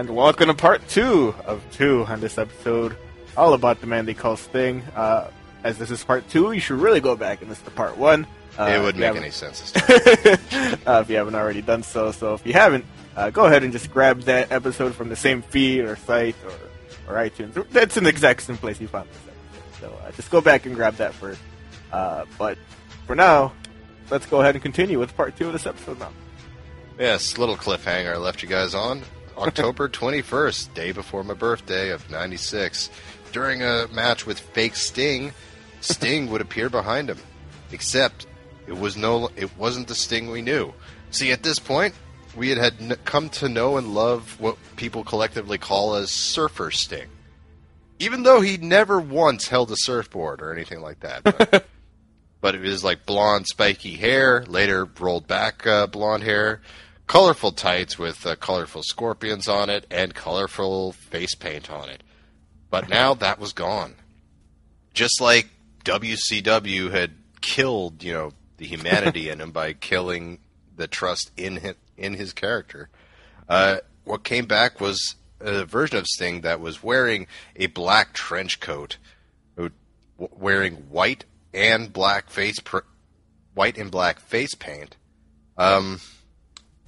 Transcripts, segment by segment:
and welcome to part two of two on this episode, all about the man they call Sting. Uh, as this is part two, you should really go back and listen to part one. Uh, it wouldn't make haven't- any sense. Uh, if you haven't already done so. So if you haven't, uh, go ahead and just grab that episode from the same feed or site or, or iTunes. That's in the exact same place you found this episode. So uh, just go back and grab that first. Uh, but for now, let's go ahead and continue with part two of this episode now. yes, little cliffhanger I left you guys on. October 21st, day before my birthday of 96. During a match with fake Sting, Sting would appear behind him. Except it was no it wasn't the Sting we knew. See, at this point, we had, had n- come to know and love what people collectively call as surfer Sting. Even though he never once held a surfboard or anything like that. But, but it was like blonde, spiky hair, later rolled back uh, blonde hair, colorful tights with uh, colorful scorpions on it, and colorful face paint on it. But now that was gone. Just like WCW had killed, you know, the humanity in him by killing the trust in him, in his character. Uh, what came back was a version of Sting that was wearing a black trench coat, wearing white and black face pr- white and black face paint. Um,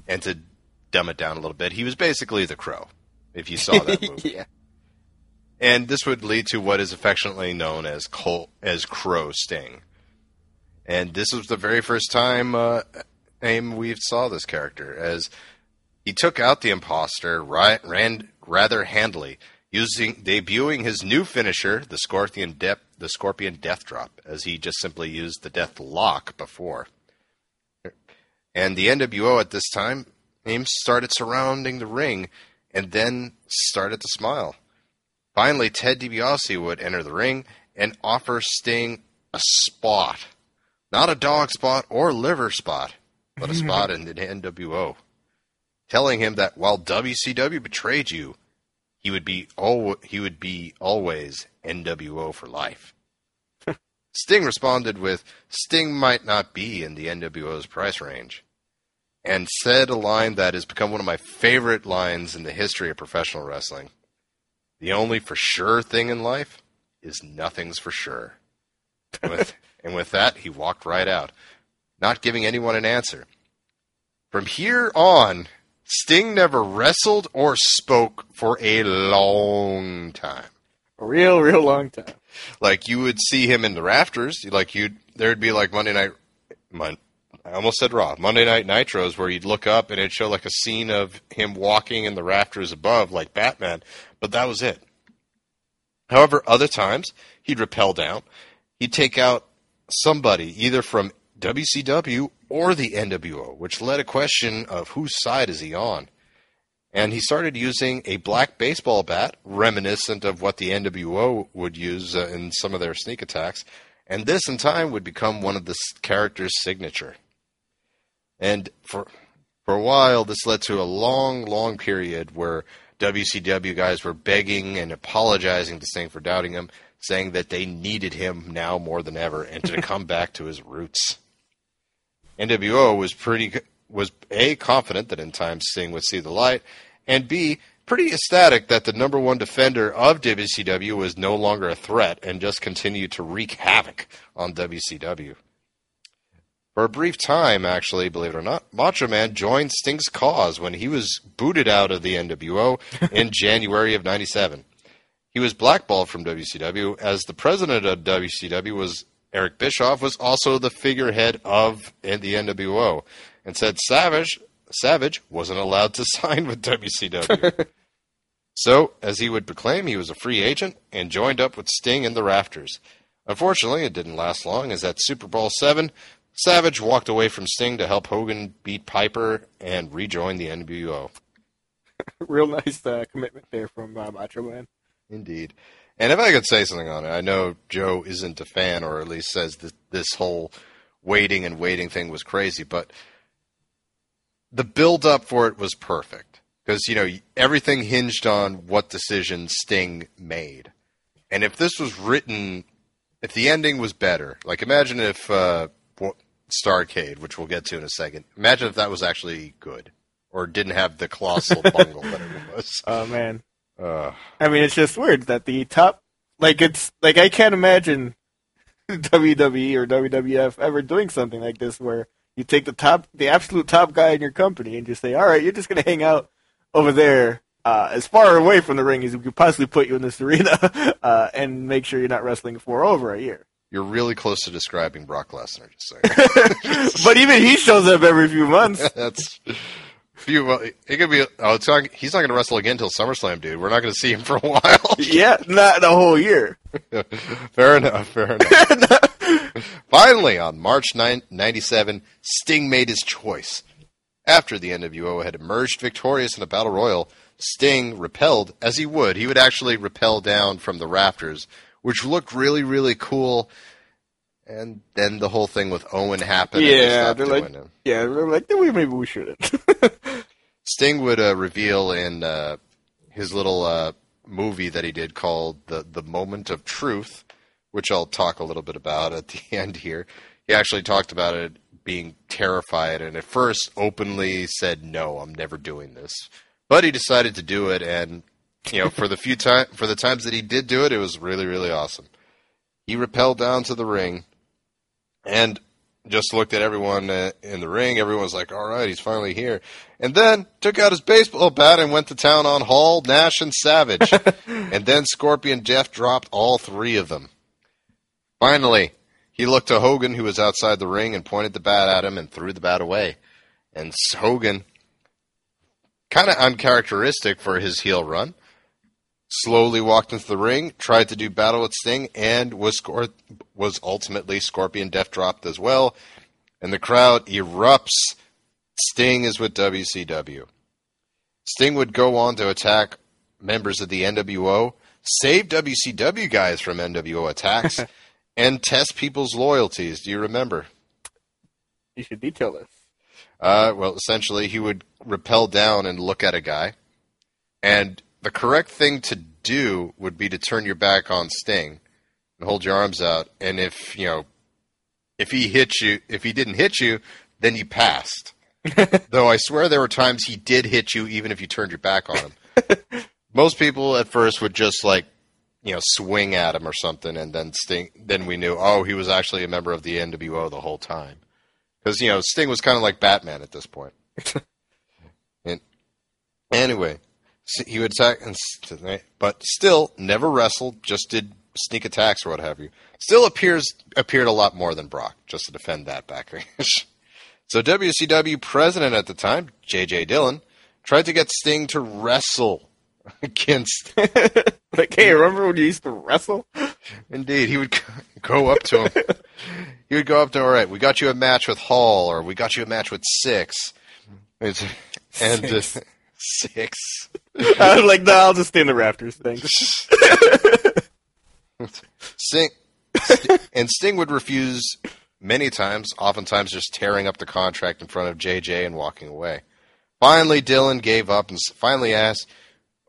and to dumb it down a little bit, he was basically the Crow. If you saw that movie, yeah. and this would lead to what is affectionately known as Col- as Crow Sting. And this was the very first time uh, aim we saw this character, as he took out the imposter ri- ran rather handily, using debuting his new finisher, the Scorpion the Scorpion Death Drop, as he just simply used the Death Lock before. And the NWO at this time, Ames started surrounding the ring, and then started to smile. Finally, Ted DiBiase would enter the ring and offer Sting a spot. Not a dog spot or liver spot, but a spot in the NWO. Telling him that while WCW betrayed you, he would be al- he would be always NWO for life. Sting responded with, Sting might not be in the NWO's price range. And said a line that has become one of my favorite lines in the history of professional wrestling. The only for sure thing in life is nothing's for sure. And with, and with that, he walked right out, not giving anyone an answer. From here on, Sting never wrestled or spoke for a long time. A real, real long time. Like you would see him in the rafters, like you'd there'd be like Monday night, Mon, I almost said Raw, Monday night Nitros, where you'd look up and it'd show like a scene of him walking in the rafters above, like Batman, but that was it. However, other times he'd rappel down, he'd take out somebody either from WCW or the NWO, which led a question of whose side is he on. And he started using a black baseball bat, reminiscent of what the NWO would use uh, in some of their sneak attacks. And this, in time, would become one of the character's signature. And for for a while, this led to a long, long period where WCW guys were begging and apologizing to Sting for doubting him, saying that they needed him now more than ever and to come back to his roots. NWO was pretty was a confident that in time Sting would see the light, and b pretty ecstatic that the number one defender of WCW was no longer a threat and just continued to wreak havoc on WCW. For a brief time, actually, believe it or not, Macho Man joined Sting's cause when he was booted out of the NWO in January of '97. He was blackballed from WCW as the president of WCW was Eric Bischoff was also the figurehead of the NWO and said Savage Savage wasn't allowed to sign with WCW. so, as he would proclaim, he was a free agent and joined up with Sting in the rafters. Unfortunately, it didn't last long as at SuperBrawl 7, Savage walked away from Sting to help Hogan beat Piper and rejoin the NWO. Real nice uh, commitment there from uh, Macho Man. Indeed. And if I could say something on it, I know Joe isn't a fan, or at least says that this whole waiting and waiting thing was crazy, but the build up for it was perfect because you know everything hinged on what decision Sting made, and if this was written, if the ending was better, like imagine if uh, Starcade, which we'll get to in a second, imagine if that was actually good or didn't have the colossal bungle that it was. Oh man. Uh, I mean, it's just weird that the top, like it's like I can't imagine WWE or WWF ever doing something like this where you take the top, the absolute top guy in your company and just say, all right, you're just gonna hang out over there. Uh, as far away from the ring as we could possibly put you in this arena, uh, and make sure you're not wrestling for over a year. you're really close to describing Brock Lesnar. Just saying. but even he shows up every few months. That's few. It could be. Oh, it's not, he's not going to wrestle again until SummerSlam, dude. We're not going to see him for a while. yeah, not the whole year. fair enough. Fair enough. Finally, on March 9, 97, Sting made his choice. After the NWO had emerged victorious in a battle royal, Sting repelled, as he would. He would actually repel down from the rafters, which looked really, really cool. And then the whole thing with Owen happened. they Yeah, they're doing like, him. yeah, they're like, maybe we shouldn't. Sting would uh, reveal in uh, his little uh, movie that he did called the the Moment of Truth, which I'll talk a little bit about at the end here. He actually talked about it being terrified, and at first openly said, "No, I'm never doing this," but he decided to do it, and you know, for the few time for the times that he did do it, it was really really awesome. He rappelled down to the ring, and just looked at everyone uh, in the ring. Everyone was like, "All right, he's finally here." And then took out his baseball bat and went to town on Hall, Nash, and Savage. and then Scorpion Death dropped all three of them. Finally, he looked to Hogan, who was outside the ring, and pointed the bat at him and threw the bat away. And Hogan, kind of uncharacteristic for his heel run, slowly walked into the ring, tried to do battle with Sting, and was scor- was ultimately Scorpion Death dropped as well. And the crowd erupts. Sting is with WCW. Sting would go on to attack members of the NWO, save WCW guys from NWO attacks, and test people's loyalties. Do you remember? you should detail this. Uh, well, essentially, he would rappel down and look at a guy, and the correct thing to do would be to turn your back on Sting and hold your arms out. And if you know, if he hit you, if he didn't hit you, then you passed. Though I swear there were times he did hit you, even if you turned your back on him. Most people at first would just like, you know, swing at him or something, and then Sting. Then we knew, oh, he was actually a member of the NWO the whole time because you know Sting was kind of like Batman at this point. and anyway, he would attack, and but still never wrestled. Just did sneak attacks or what have you. Still appears appeared a lot more than Brock, just to defend that backlash. so WCW president at the time, J.J. Dillon, tried to get Sting to wrestle against. Like, hey, remember when you used to wrestle? Indeed, he would go up to him. he would go up to him. All right, we got you a match with Hall, or we got you a match with Syxx. It's, and uh, Syxx. Syxx. I was like, no, I'll just stay in the rafters. Thanks. Sting, St- and Sting would refuse many times, oftentimes just tearing up the contract in front of JJ and walking away. Finally, Dillon gave up and finally asked,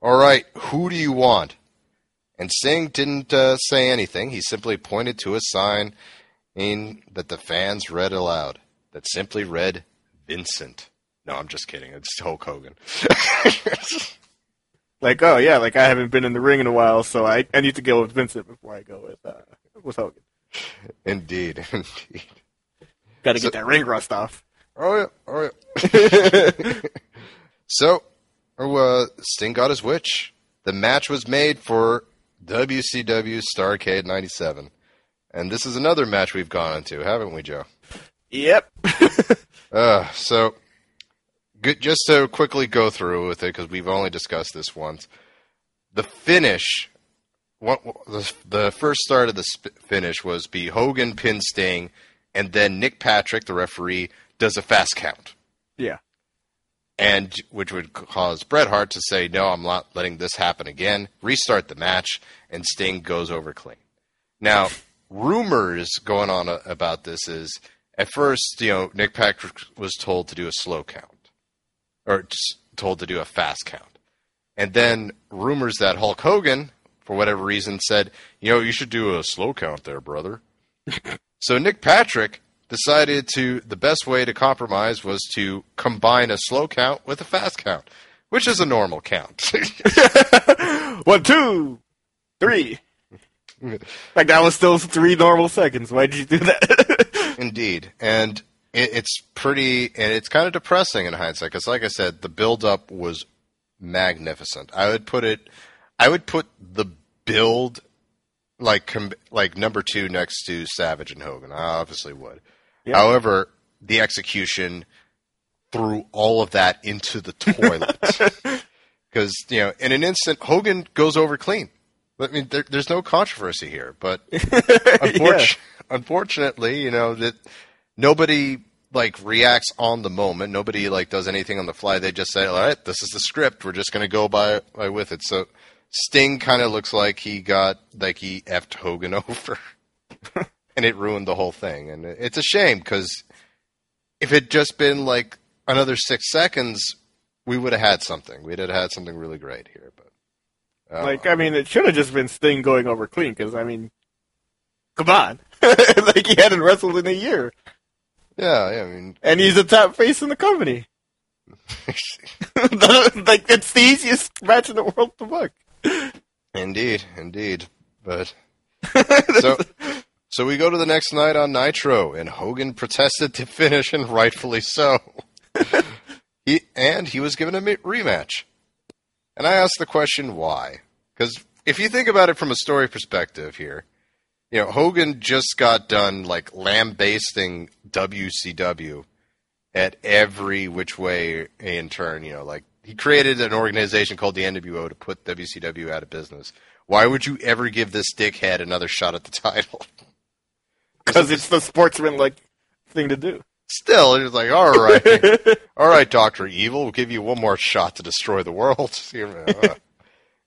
All right, who do you want? And Sting didn't uh, say anything. He simply pointed to a sign in that the fans read aloud that simply read Vincent. No, I'm just kidding. It's Hulk Hogan. Like, oh yeah, like I haven't been in the ring in a while, so I, I need to go with Vincent before I go with uh, with Hogan. indeed, indeed. Got to So- get that ring rust off. Oh yeah, oh yeah. so, uh, Sting got his wish. The match was made for WCW Starcade '97, and this is another match we've gone into, haven't we, Joe? Yep. Uh, so, good, just to quickly go through with it because we've only discussed this once. The finish, what the, the first start of the sp- finish was be Hogan pin Sting, and then Nick Patrick, the referee, does a fast count. yeah. And which would cause Bret Hart to say, "No, I'm not letting this happen again." Restart the match, and Sting goes over clean. Now, rumors going on uh, about this is at first, you know, Nick Patrick was told to do a slow count, or told to do a fast count, and then rumors that Hulk Hogan, for whatever reason, said, "You know, you should do a slow count there, brother." so Nick Patrick decided to the best way to compromise was to combine a slow count with a fast count, which is a normal count. One, two, three. Like that was still three normal seconds. Why did you do that? Indeed, and it, it's pretty, and it's kind of depressing in hindsight because, like I said, the build-up was magnificent. I would put it, I would put the build like com- like number two next to Savage and Hogan. I obviously would. Yeah. However, the execution threw all of that into the toilet because you know in an instant Hogan goes over clean. I mean, there, there's no controversy here, but unfortunately, unfortunately, you know that nobody like reacts on the moment. Nobody like does anything on the fly. They just say, "All right, this is the script. We're just going to go by, by with it." So Sting kind of looks like he got like he effed Hogan over, and it ruined the whole thing. And it's a shame because if it just been like another six seconds, we would have had something. We'd have had something really great here. But oh, like, I mean, it should have just been Sting going over clean. Because I mean, come on, like he hadn't wrestled in a year, yeah, yeah, I mean, and he's a top face in the company. like it's the easiest match in the world to book. indeed, indeed. But so so we go to the next night on Nitro, and Hogan protested to finish, and rightfully so. he and he was given a rematch, and I asked the question why? Because if you think about it from a story perspective here, you know Hogan just got done like lambasting WCW at every which way in turn. You know, like he created an organization called the NWO to put WCW out of business. Why would you ever give this dickhead another shot at the title? Because it's the sportsman-like thing to do. Still, it's like, all right, all right, Doctor Evil, we'll give you one more shot to destroy the world.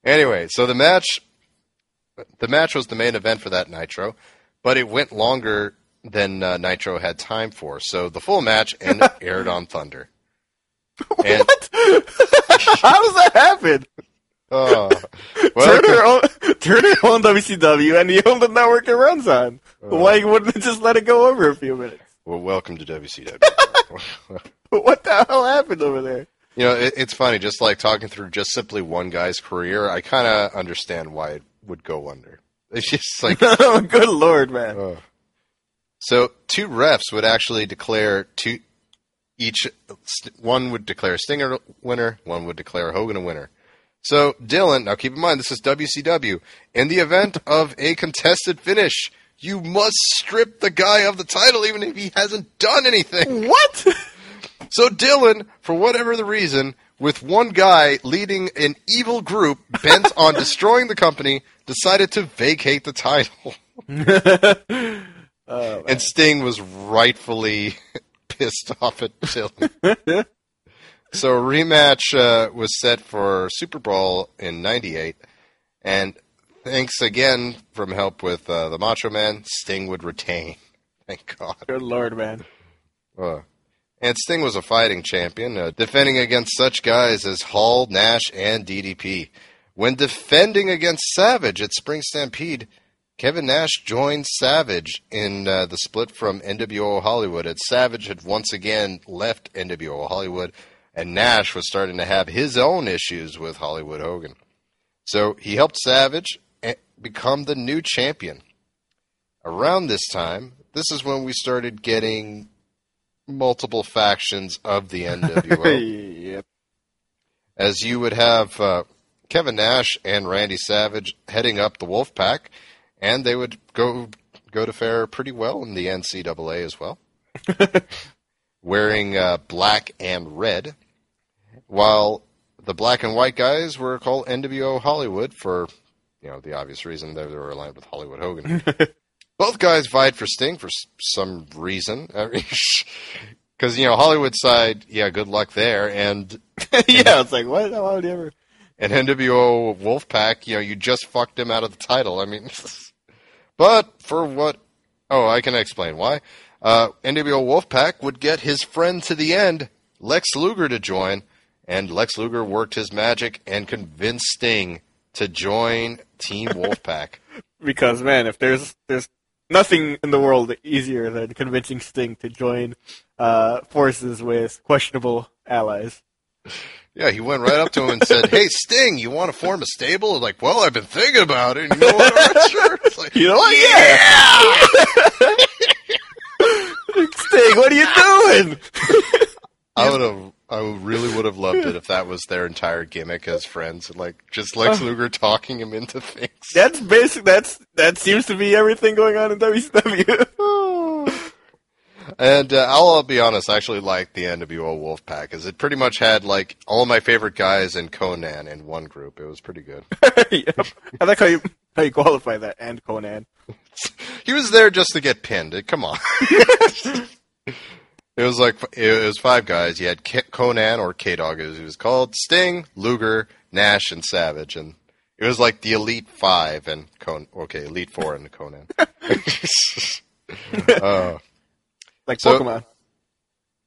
Anyway, so the match, the match was the main event for that Nitro, but it went longer than uh, Nitro had time for. So the full match and aired on Thunder. And, what? How does that happen? Uh, well, Turner, own, Turner owned WCW, and he owned the network it runs on. Why wouldn't it just let it go over a few minutes? well, welcome to WCW. What the hell happened over there? You know, it, it's funny, just like talking through just simply one guy's career, I kind of understand why it would go under. It's just like, oh, good lord, man. uh. so two refs would actually declare two, each, one would declare Stinger winner, one would declare Hogan a winner. So Dillon, now keep in mind this is WCW. In the event of a contested finish, you must strip the guy of the title even if he hasn't done anything. What? So Dillon, for whatever the reason, with one guy leading an evil group bent on destroying the company, decided to vacate the title. Oh, And Sting was rightfully pissed off at Dillon. So a rematch uh, was set for SuperBrawl in '98, and thanks again from help with uh, the Macho Man, Sting would retain. Thank God. good lord, man. Uh, and Sting was a fighting champion, uh, defending against such guys as Hall, Nash, and DDP. When defending against Savage at Spring Stampede, Kevin Nash joined Savage in uh, the split from NWO Hollywood, as Savage had once again left NWO Hollywood, and Nash was starting to have his own issues with Hollywood Hogan. So he helped Savage eh, become the new champion. Around this time, this is when we started getting multiple factions of the NWO yep. as you would have uh, Kevin Nash and Randy Savage heading up the Wolfpack, and they would go go to fare pretty well in the NCAA as well, wearing uh, black and red, while the black and white guys were called NWO Hollywood for you know the obvious reason that they were aligned with Hollywood Hogan. Both guys vied for Sting for some reason. Because, you know, Hollywood side, yeah, good luck there. And yeah, it's like, what? Why would you ever? and NWO Wolfpack, you know, you just fucked him out of the title. I mean, but for what? Oh, I can explain why. Uh, NWO Wolfpack would get his friend to the end, Lex Luger, to join, and Lex Luger worked his magic and convinced Sting to join Team Wolfpack. Because man, if there's there's nothing in the world easier than convincing Sting to join uh, forces with questionable allies. Yeah, he went right up to him and said, "Hey, Sting, you want to form a stable?" Like, well, I've been thinking about it. And you know what? It's like, You know what? Yeah. Sting, what are you doing? I would have. I really would have loved it if that was their entire gimmick as friends, and like just Lex Luger talking him into things. That's basic. That's that seems to be everything going on in WCW. And uh, I'll be honest, I actually liked the NWO Wolfpack, as it pretty much had like all my favorite guys and Konnan in one group. It was pretty good. yep. I like how you how you qualify that and Konnan. he was there just to get pinned. Come on. It was like it was five guys. You had K- Konnan or K Dog, as he was called, Sting, Luger, Nash, and Savage, and it was like the Elite Five and Con. Okay, Elite Four and Konnan. uh, Like So- Pokemon.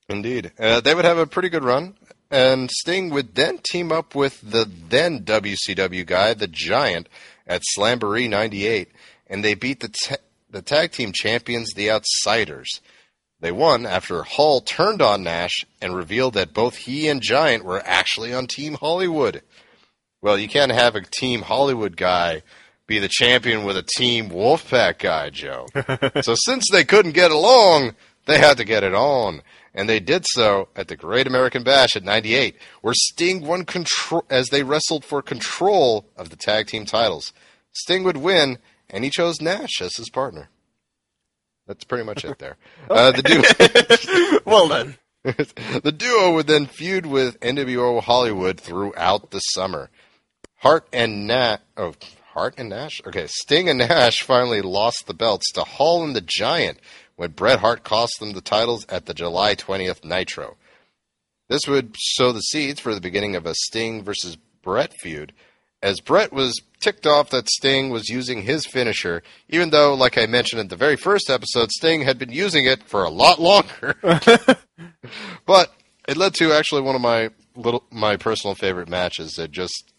Indeed. Uh, they would have a pretty good run. And Sting would then team up with the then WCW guy, the Giant, at Slamboree 98. And they beat the, ta- the tag team champions, the Outsiders. They won after Hall turned on Nash and revealed that both he and Giant were actually on Team Hollywood. Well, you can't have a Team Hollywood guy be the champion with a Team Wolfpack guy, Joe. so since they couldn't get along, they had to get it on. And they did so at the Great American Bash at 98, where Sting won control as they wrestled for control of the tag team titles. Sting would win, and he chose Nash as his partner. That's pretty much it there. Uh, the duo, well done. the duo would then feud with NWO Hollywood throughout the summer. Hart and Nash. Oh, Hart and Nash. Okay, Sting and Nash finally lost the belts to Hall and the Giant when Bret Hart cost them the titles at the July 20th Nitro. This would sow the seeds for the beginning of a Sting versus Bret feud, as Bret was ticked off that Sting was using his finisher, even though, like I mentioned in the very first episode, Sting had been using it for a lot longer. but it led to actually one of my little my personal favorite matches. It just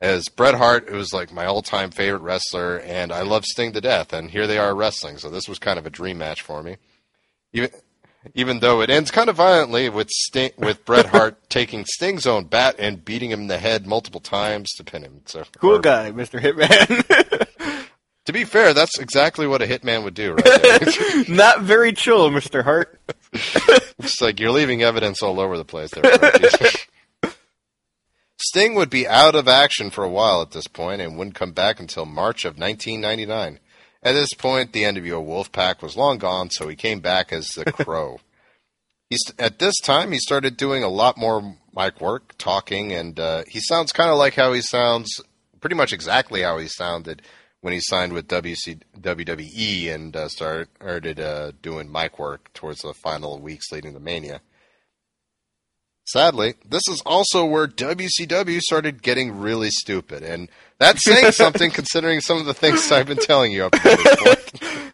as Bret Hart, it was like my all-time favorite wrestler, and I love Sting to death. And here they are wrestling, so this was kind of a dream match for me. Even even though it ends kind of violently with Sting, with Bret Hart taking Sting's own bat and beating him in the head multiple times to pin him. So Cool or- guy, Mr. Hitman. To be fair, that's exactly what a hitman would do, right. Not very chill, Mr. Hart. It's like you're leaving evidence all over the place there. Sting would be out of action for a while at this point and wouldn't come back until March of 1999. At this point, the NWO Wolfpack was long gone, so he came back as the Crow. He's, at this time, he started doing a lot more mic work, talking, and uh, he sounds kind of like how he sounds, pretty much exactly how he sounded when he signed with WC, WWE and uh, started, started uh, doing mic work towards the final weeks leading to Mania. Sadly, this is also where WCW started getting really stupid, and that's saying something considering some of the things I've been telling you up to this point.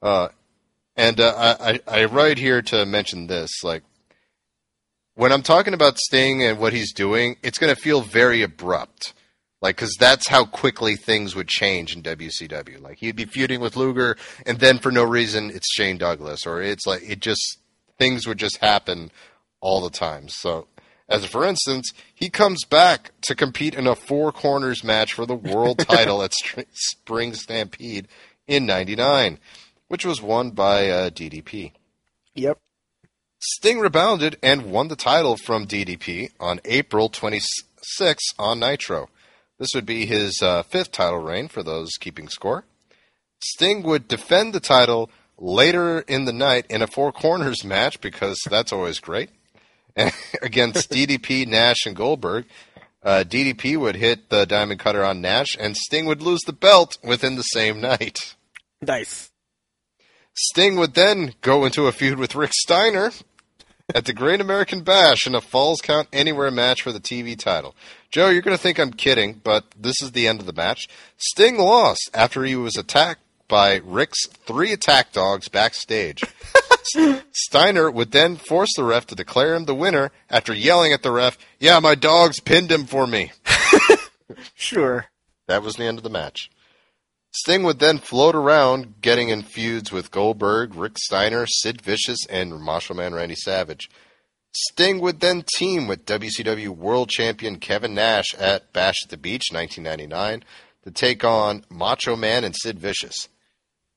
Uh, and uh, I, I I write here to mention this, like when I'm talking about Sting and what he's doing, it's going to feel very abrupt, like because that's how quickly things would change in WCW. Like he'd be feuding with Luger, and then for no reason it's Shane Douglas, or it's like it just things would just happen all the time. So, as for instance, he comes back to compete in a four corners match for the world title at Spring Stampede in '99, which was won by uh, DDP. Yep. Sting rebounded and won the title from DDP on April 26 on Nitro. This would be his uh, fifth title reign for those keeping score. Sting would defend the title later in the night in a four corners match because that's always great against DDP, Nash, and Goldberg. Uh, DDP would hit the Diamond Cutter on Nash, and Sting would lose the belt within the same night. Nice. Sting would then go into a feud with Rick Steiner at the Great American Bash in a Falls Count Anywhere match for the TV title. Joe, you're going to think I'm kidding, but this is the end of the match. Sting lost after he was attacked by Rick's three attack dogs backstage. Steiner would then force the ref to declare him the winner after yelling at the ref, Yeah, my dogs pinned him for me. Sure. That was the end of the match. Sting would then float around, getting in feuds with Goldberg, Rick Steiner, Sid Vicious, and Macho Man Randy Savage. Sting would then team with WCW World Champion Kevin Nash at Bash at the Beach 1999 to take on Macho Man and Sid Vicious.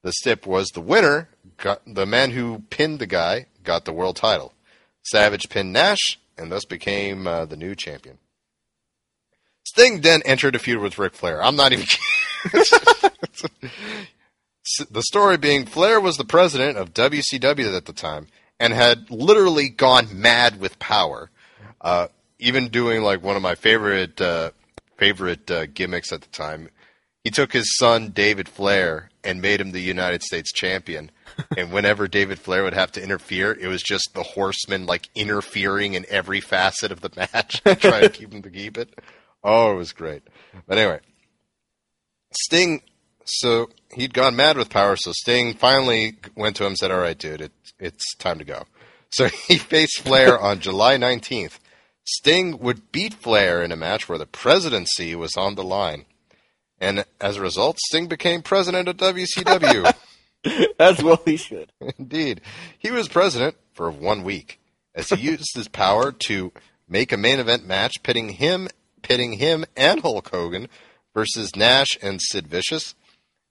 The stip was the winner, got, the man who pinned the guy, got the world title. Savage pinned Nash and thus became uh, the new champion. Sting then entered a feud with Ric Flair. I'm not even kidding. the story being Flair was the president of WCW at the time and had literally gone mad with power. Uh, even doing like one of my favorite uh, favorite uh, gimmicks at the time, he took his son David Flair and made him the United States champion. and whenever David Flair would have to interfere, it was just the Horseman like interfering in every facet of the match to try to keep him to keep it. Oh, it was great. But anyway, Sting. So he'd gone mad with power. So Sting finally went to him and said, "All right, dude, it, it's time to go." So he faced Flair on July 19th. Sting would beat Flair in a match where the presidency was on the line. And as a result, Sting became president of WCW. As well he should. Indeed. He was president for one week as he used his power to make a main event match pitting him pitting him and Hulk Hogan versus Nash and Sid Vicious,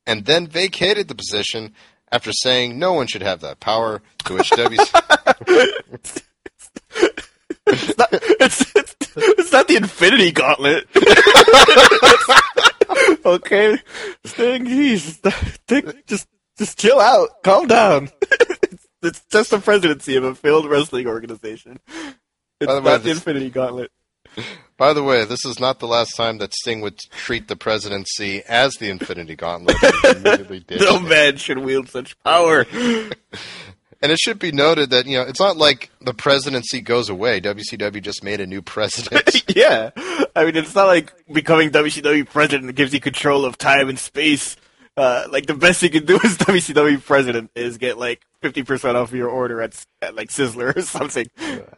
and then vacated the position after saying no one should have that power, to which WC It's not, it's, it's, not the Infinity Gauntlet. okay, Sting, take, just just chill out, calm down. it's, it's just the presidency of a failed wrestling organization. It's the not way, the this- Infinity Gauntlet. By the way, this is not the last time that Sting would treat the presidency as the Infinity Gauntlet. He immediately ditched No man should wield such power. And it should be noted that you know it's not like the presidency goes away. WCW just made a new president. yeah, I mean, it's not like becoming WCW president gives you control of time and space. Uh, like the best you can do as WCW president is get like fifty percent off your order at, at like Sizzler or something.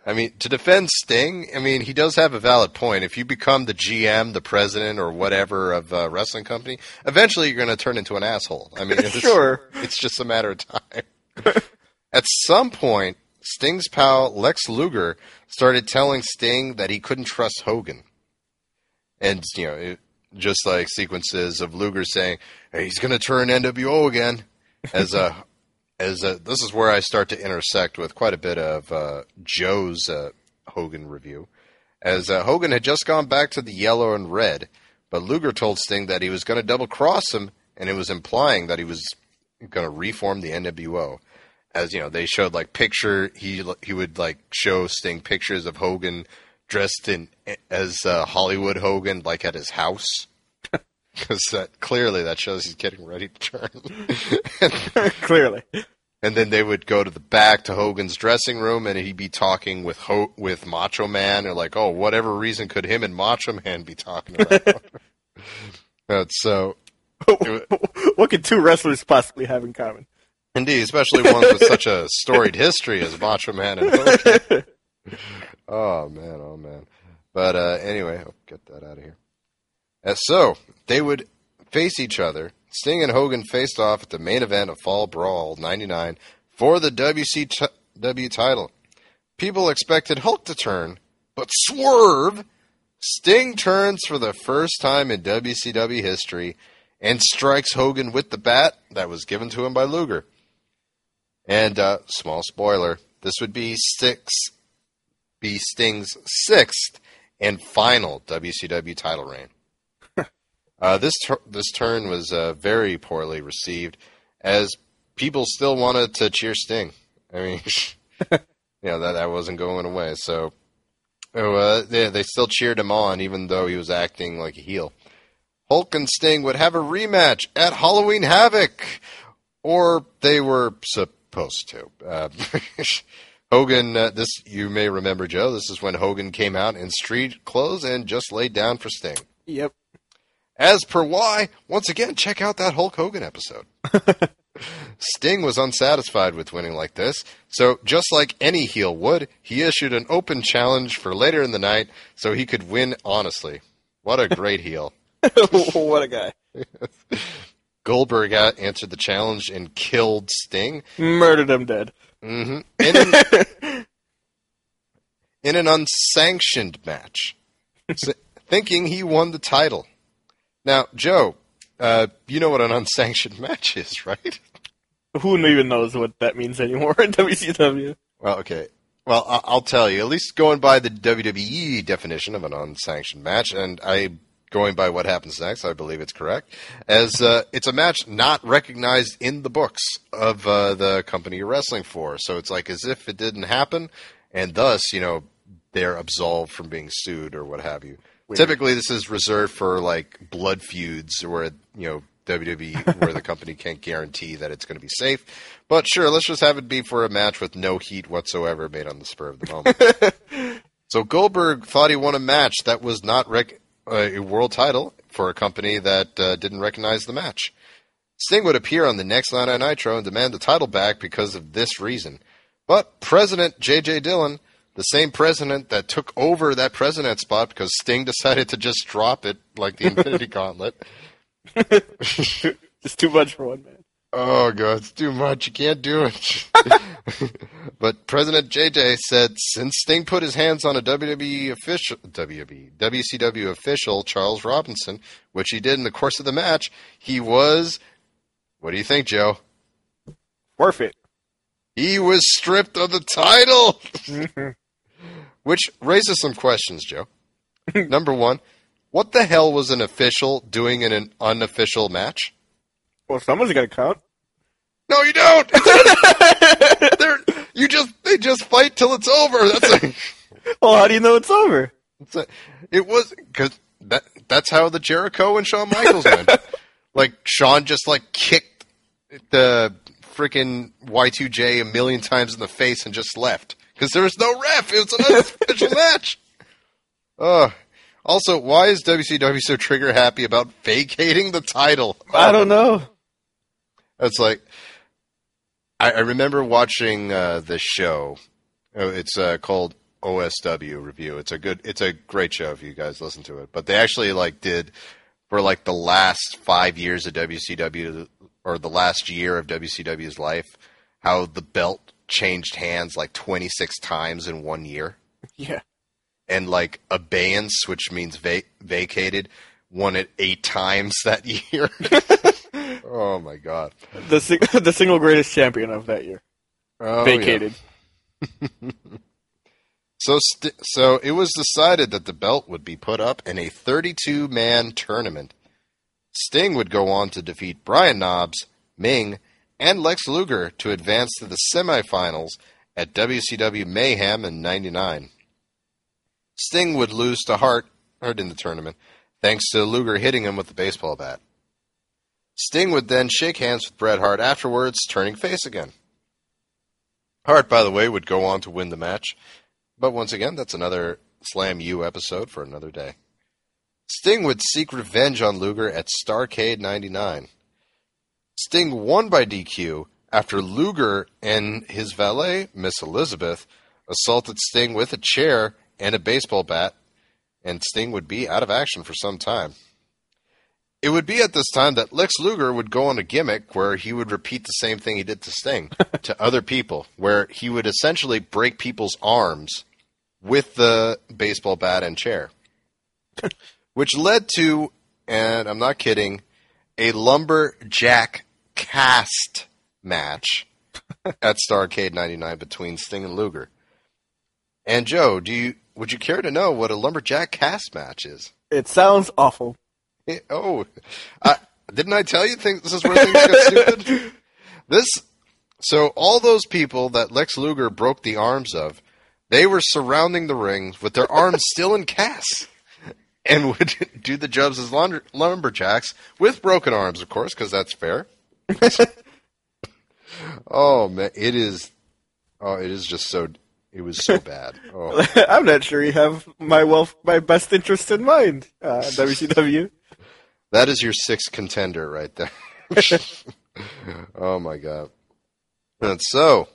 I mean, to defend Sting, I mean he does have a valid point. If you become the GM, the president, or whatever of a wrestling company, eventually you're going to turn into an asshole. I mean, it's, Sure. it's just a matter of time. At some point, Sting's pal Lex Luger started telling Sting that he couldn't trust Hogan. And, you know, it, just like sequences of Luger saying, hey, he's going to turn NWO again. As a, as a, this is where I start to intersect with quite a bit of uh, Joe's uh, Hogan review. As uh, Hogan had just gone back to the yellow and red, but Luger told Sting that he was going to double cross him, and it was implying that he was going to reform the NWO as you know they showed like picture he he would like show Sting pictures of Hogan dressed in as uh, Hollywood Hogan like at his house. Because that clearly that shows he's getting ready to turn. Clearly, and then they would go to the back to Hogan's dressing room and he'd be talking with Ho- with Macho Man or like oh whatever reason could him and Macho Man be talking about? Uh, so what could two wrestlers possibly have in common? Indeed, especially ones with such a storied history as Macho Man and Hogan. oh man, oh man. But uh, anyway, I'll get that out of here. Uh, so they would face each other. Sting and Hogan faced off at the main event of Fall Brawl '99 for the WCW title. People expected Hulk to turn, but swerve. Sting turns for the first time in WCW history and strikes Hogan with the bat that was given to him by Luger. And uh, small spoiler, this would be six, be Sting's sixth and final WCW title reign. uh, this tur- this turn was uh, very poorly received, as people still wanted to cheer Sting. I mean, you know that that wasn't going away. So uh, they they still cheered him on, even though he was acting like a heel. Hulk and Sting would have a rematch at Halloween Havoc, or they were supposed to. Uh, Hogan, uh, this you may remember, Joe. This is when Hogan came out in street clothes and just laid down for Sting. Yep. As per why, once again, check out that Hulk Hogan episode. Sting was unsatisfied with winning like this, so just like any heel would, he issued an open challenge for later in the night so he could win honestly. What a great heel. what a guy. Goldberg answered the challenge and killed Sting Murdered him dead. hmm in, an, in an unsanctioned match, thinking he won the title. Now, Joe, uh, you know what an unsanctioned match is, right? Who even knows what that means anymore in WCW? Well, okay. Well, I'll tell you. At least going by the WWE definition of an unsanctioned match, and I going by what happens next, I believe it's correct. As uh, it's a match not recognized in the books of uh, the company you're wrestling for, so it's like as if it didn't happen, and thus, you know, they're absolved from being sued or what have you. Typically, this is reserved for like blood feuds, where you know WWE, where the company can't guarantee that it's going to be safe. But sure, let's just have it be for a match with no heat whatsoever, made on the spur of the moment. so Goldberg thought he won a match that was not rec- a world title for a company that uh, didn't recognize the match. Sting would appear on the next Night on Nitro and demand the title back because of this reason. But President J.J. Dillon, the same president that took over that president spot because Sting decided to just drop it like the Infinity Gauntlet. It's too much for one man. Oh god, it's too much. You can't do it. but President JJ said since Sting put his hands on a WWE official, WWE, WCW official Charles Robinson, which he did in the course of the match, he was. What do you think, Joe? Worth it. He was stripped of the title, mm-hmm. which raises some questions, Joe. Number one, what the hell was an official doing in an unofficial match? Well, someone's got to count. No, you don't. They're, you just they just fight till it's over. That's Well, how do you know it's over? that's a, it was because that that's how the Jericho and Shawn Michaels went. like Shawn just like kicked the freaking Y2J a million times in the face and just left because there was no ref. It was an unofficial match. Uh, also, why is WCW so trigger happy about vacating the title? I don't know. It's like I, I remember watching uh, this show. Oh, It's uh, called OSW Review. It's a good. It's a great show if you guys listen to it. But they actually like did for like the last five years of WCW or the last year of WCW's life, how the belt changed hands like 26 times in one year Yeah. and like abeyance, which means va- vacated, won it eight times that year. oh my god! The sing- the single greatest champion of that year. Oh, yeah. Vacated. So, st- so it was decided that the belt would be put up in a 32-man tournament. Sting would go on to defeat Brian Knobbs, Meng, and Lex Luger to advance to the semifinals at WCW Mayhem in '99. Sting would lose to Hart, Hart in the tournament, thanks to Luger hitting him with a baseball bat. Sting would then shake hands with Bret Hart afterwards, turning face again. Hart, by the way, would go on to win the match. But once again, that's another Slam U episode for another day. Sting would seek revenge on Luger at Starcade 99. Sting won by DQ after Luger and his valet, Miss Elizabeth, assaulted Sting with a chair and a baseball bat, and Sting would be out of action for some time. It would be at this time that Lex Luger would go on a gimmick where he would repeat the same thing he did to Sting to other people, where he would essentially break people's arms with the baseball bat and chair, which led to, and I'm not kidding, a lumberjack cast match at Starcade 99 between Sting and Luger. And Joe, do you would you care to know what a lumberjack cast match is? It sounds awful. Oh, I, didn't I tell you things, this is where things get stupid? This, so all those people that Lex Luger broke the arms of, they were surrounding the rings with their arms still in casts and would do the jobs as lumber, lumberjacks with broken arms, of course, because that's fair. oh man, it is. Oh, it is just so. It was so bad. Oh. I'm not sure you have my wealth, my best interest in mind, uh, WCW. That is your sixth contender right there. oh my god. And so,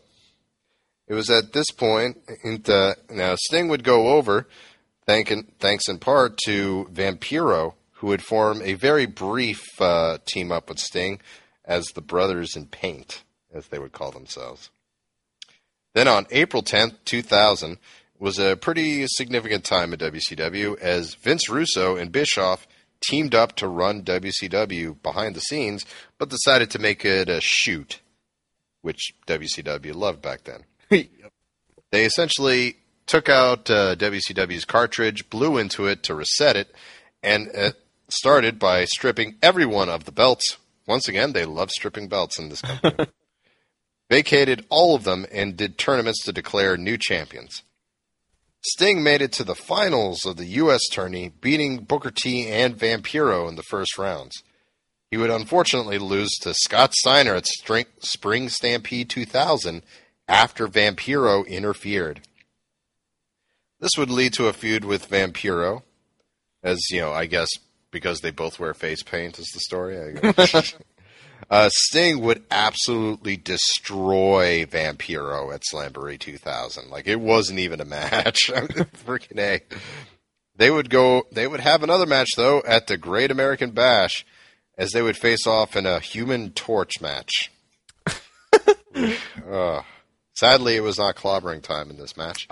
it was at this point, uh, now Sting would go over, thanks in part to Vampiro, who would form a very brief uh, team up with Sting as the Brothers in Paint, as they would call themselves. Then on April 10th, 2000, was a pretty significant time at WCW as Vince Russo and Bischoff teamed up to run WCW behind the scenes, but decided to make it a shoot, which WCW loved back then. They essentially took out uh, WCW's cartridge, blew into it to reset it, and uh, started by stripping everyone of the belts. Once again, they love stripping belts in this company. Vacated all of them and did tournaments to declare new champions. Sting made it to the finals of the U.S. tourney, beating Booker T and Vampiro in the first rounds. He would unfortunately lose to Scott Steiner at Spring Stampede 2000 after Vampiro interfered. This would lead to a feud with Vampiro, as you know, I guess because they both wear face paint is the story. Uh, Sting would absolutely destroy Vampiro at Slamboree 2000. Like it wasn't even a match. Freaking a. They would go. They would have another match though at the Great American Bash, as they would face off in a Human Torch match. uh, sadly, it was not clobbering time in this match.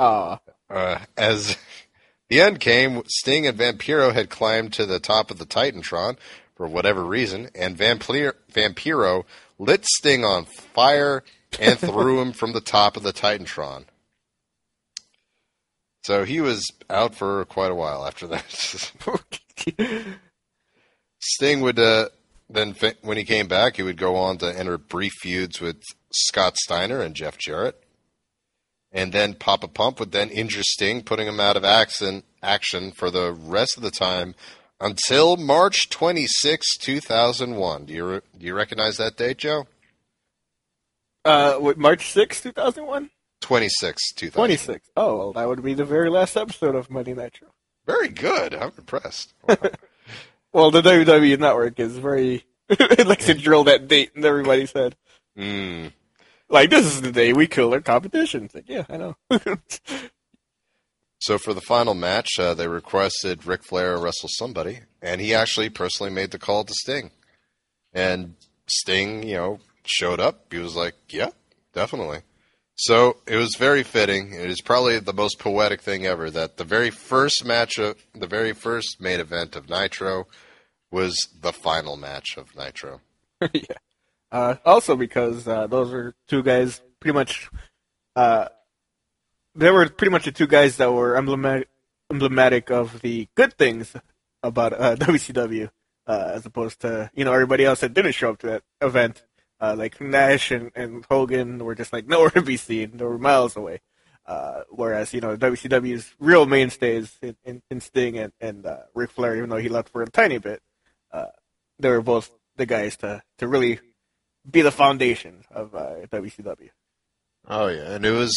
Uh, as the end came, Sting and Vampiro had climbed to the top of the Titantron for whatever reason, and Vampir- Vampiro lit Sting on fire and threw him from the top of the Titantron. So he was out for quite a while after that. Sting would uh, then, when he came back, he would go on to enter brief feuds with Scott Steiner and Jeff Jarrett. And then Papa Pump would then injure Sting, putting him out of action, action for the rest of the time until March 26, 2001. Do you re- do you recognize that date, Joe? Uh, what, March 6, 2001? 26, 2000. 26. Oh, well, that would be the very last episode of Monday Nitro. Very good. I'm impressed. well, the WWE Network is very it likes to drill that date in everybody's head. Mm. Like this is the day we kill our competition. Like, yeah, I know. So for the final match, uh, they requested Ric Flair wrestle somebody, and he actually personally made the call to Sting. And Sting, you know, showed up. He was like, "Yeah, definitely." So it was very fitting. It is probably the most poetic thing ever that the very first match of the very first main event of Nitro was the final match of Nitro. yeah. Uh, also because uh, those are two guys pretty much they were pretty much the two guys that were emblematic, emblematic of the good things about uh, WCW, uh, as opposed to you know everybody else that didn't show up to that event, uh, like Nash and, and Hogan were just like nowhere to be seen. They were miles away. Uh, whereas you know WCW's real mainstays in, in, in Sting and, and uh, Ric Flair, even though he left for a tiny bit, uh, they were both the guys to to really be the foundation of WCW. Oh yeah, and it was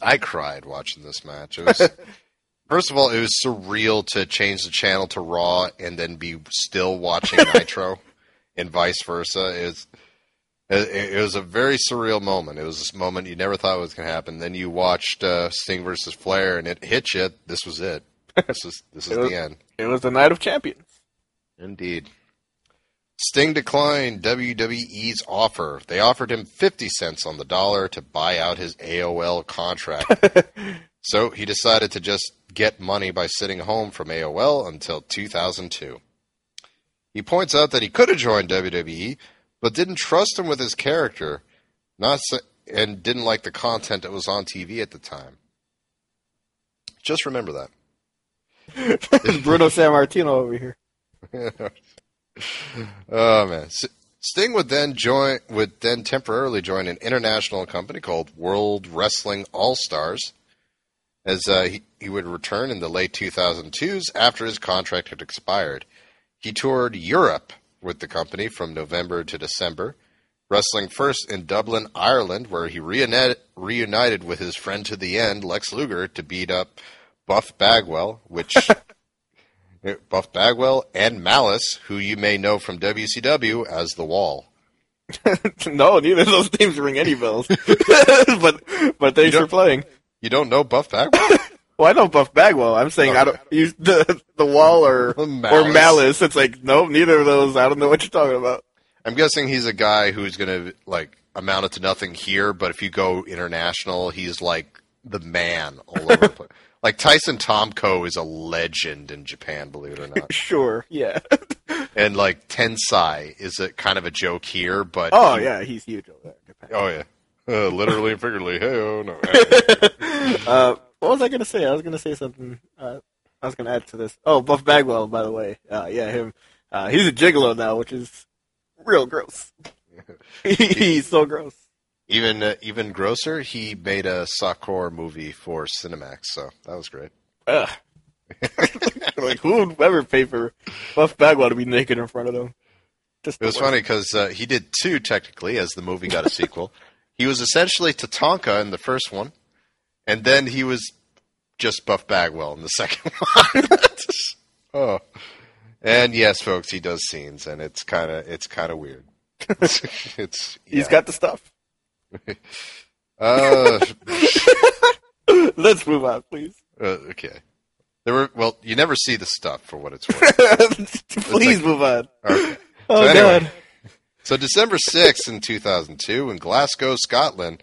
I cried watching this match. It was first of all, it was surreal to change the channel to Raw and then be still watching Nitro, and vice versa. It was, it, was a very surreal moment. It was this moment you never thought was going to happen. Then you watched uh, Sting versus Flair, and it hit you. This was it. This is this is was, the end. It was the night of champions. Indeed. Sting declined WWE's offer. They offered him 50 cents on the dollar to buy out his AOL contract. so he decided to just get money by sitting home from AOL until 2002. He points out that he could have joined WWE, but didn't trust him with his character, not so, and didn't like the content that was on TV at the time. Just remember that. Bruno Sammartino over here. oh man. Sting would then join would then temporarily join an international company called World Wrestling All Stars, as uh, he, he would return in the late 2002s after his contract had expired. He toured Europe with the company from November to December, wrestling first in Dublin, Ireland, where he reunited, reunited with his friend to the end, Lex Luger, to beat up Buff Bagwell, which Buff Bagwell, and Malice, who you may know from WCW as The Wall. no, neither of those names ring any bells. but but thanks for playing. You don't know Buff Bagwell? Well, I know Buff Bagwell. I'm saying I don't use the the wall or Malice. or malice. It's like nope, neither of those. I don't know what you're talking about. I'm guessing he's a guy who's going to like amount it to nothing here, but if you go international, he's like the man all over the place. Like Tyson Tomko is a legend in Japan, believe it or not. Sure, yeah. and like Tensai is a kind of a joke here, but oh he- yeah, he's huge over there. in Japan. oh yeah, uh, literally and figuratively. Hey, oh no. Uh, what was I gonna say? I was gonna say something. Uh, I was gonna add to this. Oh, Buff Bagwell, by the way. Uh, yeah, him. Uh, he's a gigolo now, which is real gross. he's so gross. Even uh, even grosser, he made a Sakura movie for Cinemax, so that was great. Ugh. like who would ever pay for Buff Bagwell to be naked in front of them? Just It was funny because uh, he did two technically, as the movie got a sequel. He was essentially Tatanka in the first one, and then he was just Buff Bagwell in the second one. oh, and yes, folks, he does scenes, and it's kind of it's kind of weird. it's He's yeah. got the stuff. uh, Let's move on, please. uh, okay. There were well, you never see the stuff for what it's worth. please like- move on. Okay. Oh So anyway. god. So December 6th in 2002 in Glasgow, Scotland,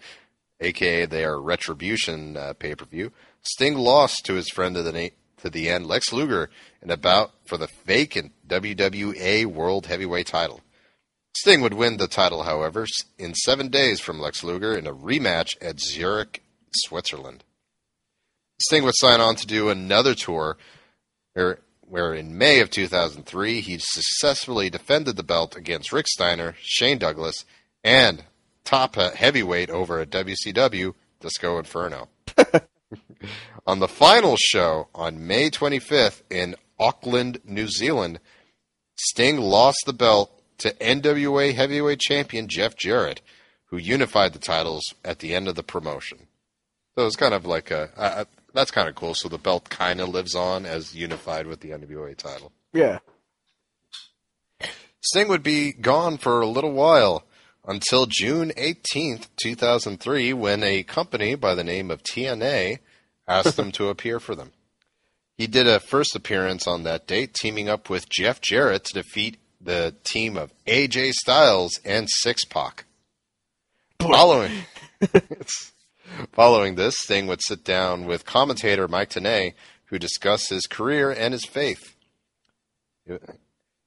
aka their Retribution uh, pay-per-view, Sting lost to his friend to the na- to the end, Lex Luger, in a bout for the vacant WWA World Heavyweight title. Sting would win the title, however, in seven days from Lex Luger in a rematch at Zurich, Switzerland. Sting would sign on to do another tour where, where in May of 2003 he successfully defended the belt against Rick Steiner, Shane Douglas, and top heavyweight over at WCW, Disco Inferno. on the final show on May 25th in Auckland, New Zealand, Sting lost the belt to NWA heavyweight champion Jeff Jarrett, who unified the titles at the end of the promotion. So it's kind of like a uh, that's kind of cool. So the belt kind of lives on as unified with the NWA title. Yeah. Sting would be gone for a little while until June 18th, 2003, when a company by the name of TNA asked him to appear for them. He did a first appearance on that date, teaming up with Jeff Jarrett to defeat the team of AJ Styles and Syxx Pac. Following, following this, Sting would sit down with commentator Mike Tenay, who discussed his career and his faith.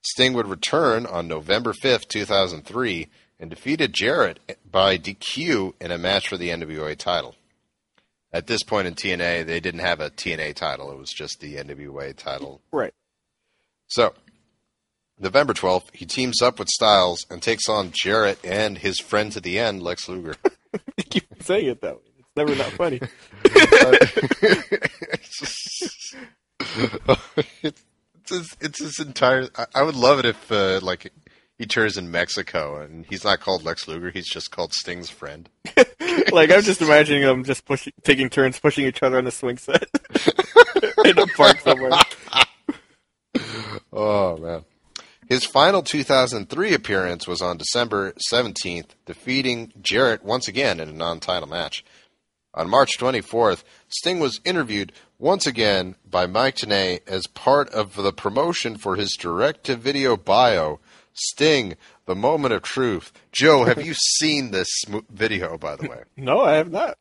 Sting would return on November 5th, 2003, and defeated Jarrett by DQ in a match for the NWA title. At this point in TNA, they didn't have a TNA title, it was just the NWA title. Right. So, November 12th, he teams up with Styles and takes on Jarrett and his friend to the end, Lex Luger. You keep saying it that way. It's never not funny. it's, it's, his, it's his entire. I, I would love it if, uh, like, he tours in Mexico and he's not called Lex Luger, he's just called Sting's friend. like I'm just imagining them just pushing, taking turns pushing each other on the swing set in a park somewhere. Oh man. His final 2003 appearance was on December 17th, defeating Jarrett once again in a non-title match. On March 24th, Sting was interviewed once again by Mike Tenay as part of the promotion for his direct-to-video bio, Sting: The Moment of Truth. Joe, have you seen this video by the way? No, I have not.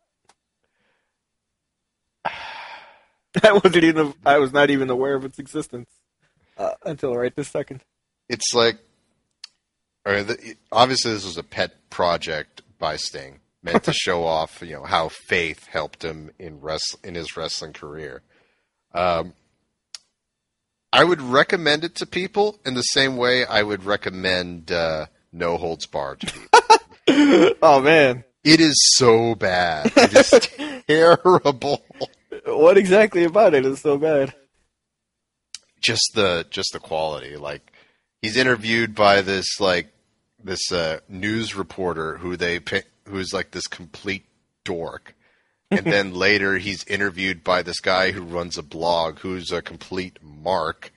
I wasn't even. I was not even aware of its existence uh, until right this second. It's like or the, obviously this was a pet project by Sting meant to show off you know how faith helped him in wrest- in his wrestling career. Um, I would recommend it to people in the same way I would recommend uh, No Holds Barred to people. Oh man, it is so bad. It is terrible. what exactly about it is so bad? just the just the quality. Like he's interviewed by this like this uh, news reporter who they pick, who's like this complete dork, and then later he's interviewed by this guy who runs a blog who's a complete mark,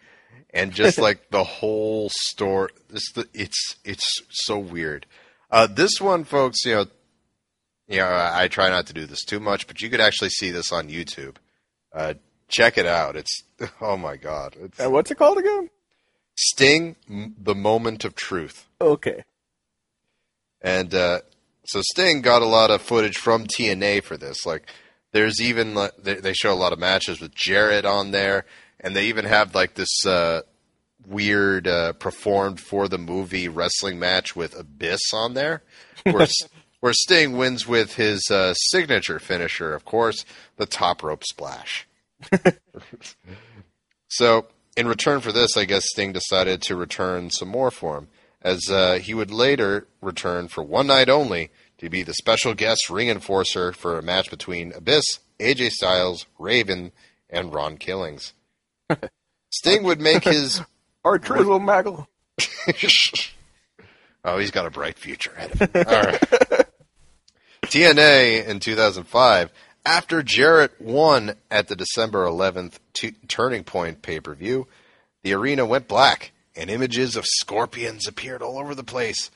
and just like the whole story. This the it's it's so weird. Uh, this one, folks, you know, you know, I, I try not to do this too much, but you could actually see this on YouTube. Uh, check it out. It's oh my god. It's And what's it called again? Sting, the moment of truth. Okay. And uh, so Sting got a lot of footage from TNA for this. Like, there's even they, they show a lot of matches with Jarrett on there, and they even have like this uh, weird uh, performed for the movie wrestling match with Abyss on there, where where Sting wins with his uh, signature finisher, of course, the top rope splash. so, in return for this, I guess Sting decided to return some more for him, as uh, he would later return for one night only to be the special guest ring enforcer for a match between Abyss, AJ Styles, Raven, and Ron Killings. Sting would make his. Or Trizzle Maggle. oh, he's got a bright future ahead of him. All right. TNA in 2005, after Jarrett won at the December 11th t- Turning Point pay per view, the arena went black and images of scorpions appeared all over the place.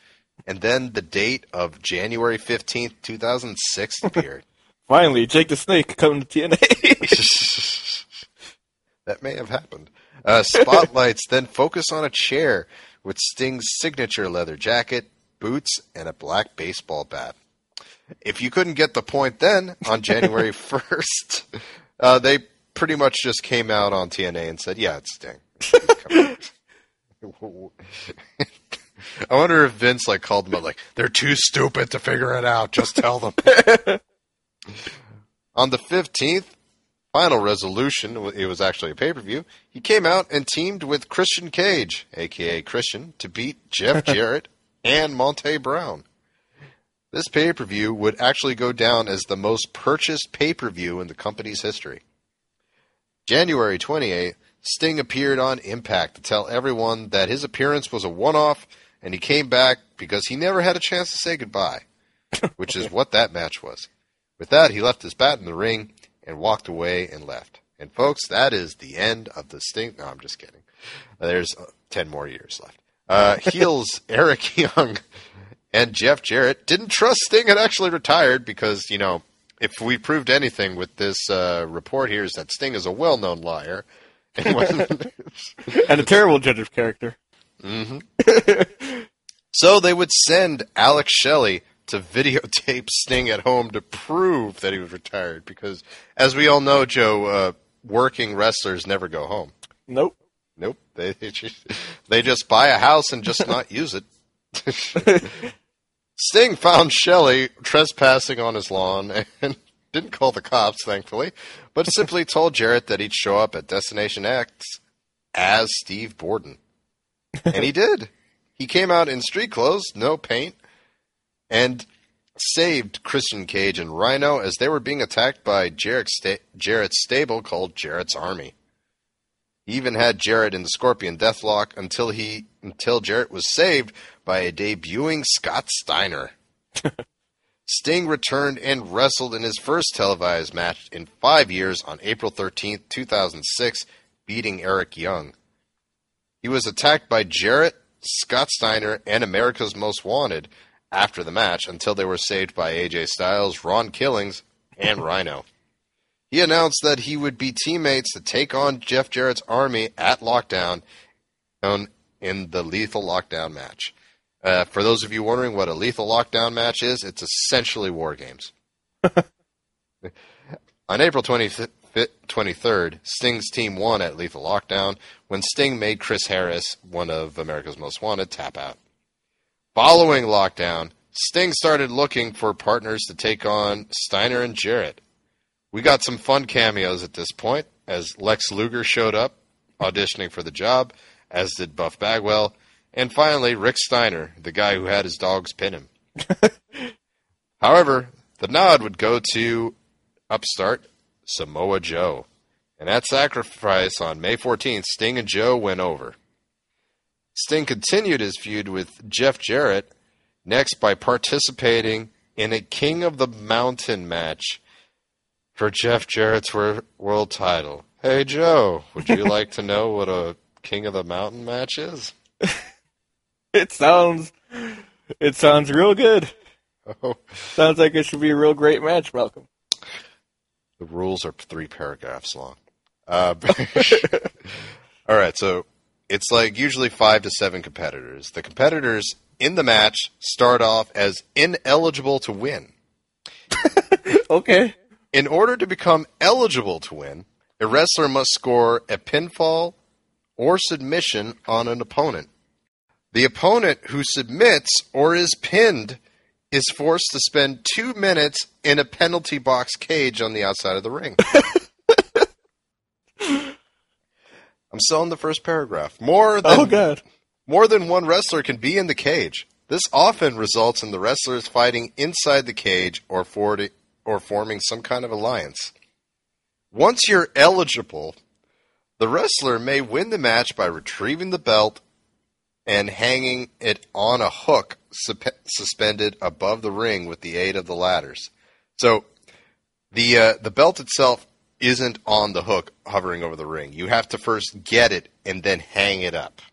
And then the date of January 15th, 2006 appeared. Finally, Jake the Snake coming to TNA. that may have happened. Uh, spotlights then focus on a chair with Sting's signature leather jacket, boots, and a black baseball bat. If you couldn't get the point then, on January 1st, uh, they pretty much just came out on TNA and said, yeah, it's Sting. I wonder if Vince like called them out like they're too stupid to figure it out. Just tell them. On the fifteenth, final resolution. It was actually a pay per view. He came out and teamed with Christian Cage, aka Christian, to beat Jeff Jarrett and Monty Brown. This pay per view would actually go down as the most purchased pay per view in the company's history. January 28th, Sting appeared on Impact to tell everyone that his appearance was a one off and he came back because he never had a chance to say goodbye, which is what that match was. With that, he left his bat in the ring and walked away and left. And folks, that is the end of the Sting. No, I'm just kidding. There's uh, 10 more years left. Uh, heels Eric Young and Jeff Jarrett didn't trust Sting had actually retired because, you know, if we proved anything with this uh, report here is that Sting is a well-known liar. And, and a terrible judge of character. so they would send Alex Shelley to videotape Sting at home to prove that he was retired because, as we all know, Joe, uh, working wrestlers never go home. Nope. Nope. They they just, they just buy a house and just not use it. Sting found Shelley trespassing on his lawn and didn't call the cops, thankfully, but simply told Jarrett that he'd show up at Destination X as Steve Borden. And he did. He came out in street clothes, no paint, and saved Christian Cage and Rhino as they were being attacked by Jarrett's, sta- Jarrett's stable called Jarrett's Army. He even had Jarrett in the Scorpion Deathlock until he until Jarrett was saved by a debuting Scott Steiner. Sting returned and wrestled in his first televised match in five years on April 13th, 2006, beating Eric Young. He was attacked by Jarrett, Scott Steiner, and America's Most Wanted after the match until they were saved by AJ Styles, Ron Killings, and Rhino. He announced that he would be teammates to take on Jeff Jarrett's army at Lockdown in the Lethal Lockdown match. Uh, for those of you wondering what a Lethal Lockdown match is, it's essentially War Games. On April 20th, 23rd, Sting's team won at Lethal Lockdown when Sting made Chris Harris, one of America's Most Wanted, tap out. Following Lockdown, Sting started looking for partners to take on Steiner and Jarrett. We got some fun cameos at this point, as Lex Luger showed up, auditioning for the job, as did Buff Bagwell, and finally Rick Steiner, the guy who had his dogs pin him. However, the nod would go to upstart Samoa Joe. And at Sacrifice on May 14th, Sting and Joe went over. Sting continued his feud with Jeff Jarrett next by participating in a King of the Mountain match for Jeff Jarrett's world title. Hey Joe, would you like to know what a King of the Mountain match is? It sounds, it sounds real good. Oh, Sounds like it should be a real great match, Malcolm. the rules are three paragraphs long. Uh, all right, so it's like usually five to seven competitors. The competitors in the match start off as ineligible to win. Okay. In order to become eligible to win, a wrestler must score a pinfall or submission on an opponent. The opponent who submits or is pinned is forced to spend two minutes in a penalty box cage on the outside of the ring. I'm still in the first paragraph. More than Oh god. more than one wrestler can be in the cage. This often results in the wrestlers fighting inside the cage or, forward, or forming some kind of alliance. Once you're eligible, the wrestler may win the match by retrieving the belt and hanging it on a hook suspended above the ring with the aid of the ladders. So the uh, the belt itself isn't on the hook hovering over the ring. You have to first get it and then hang it up.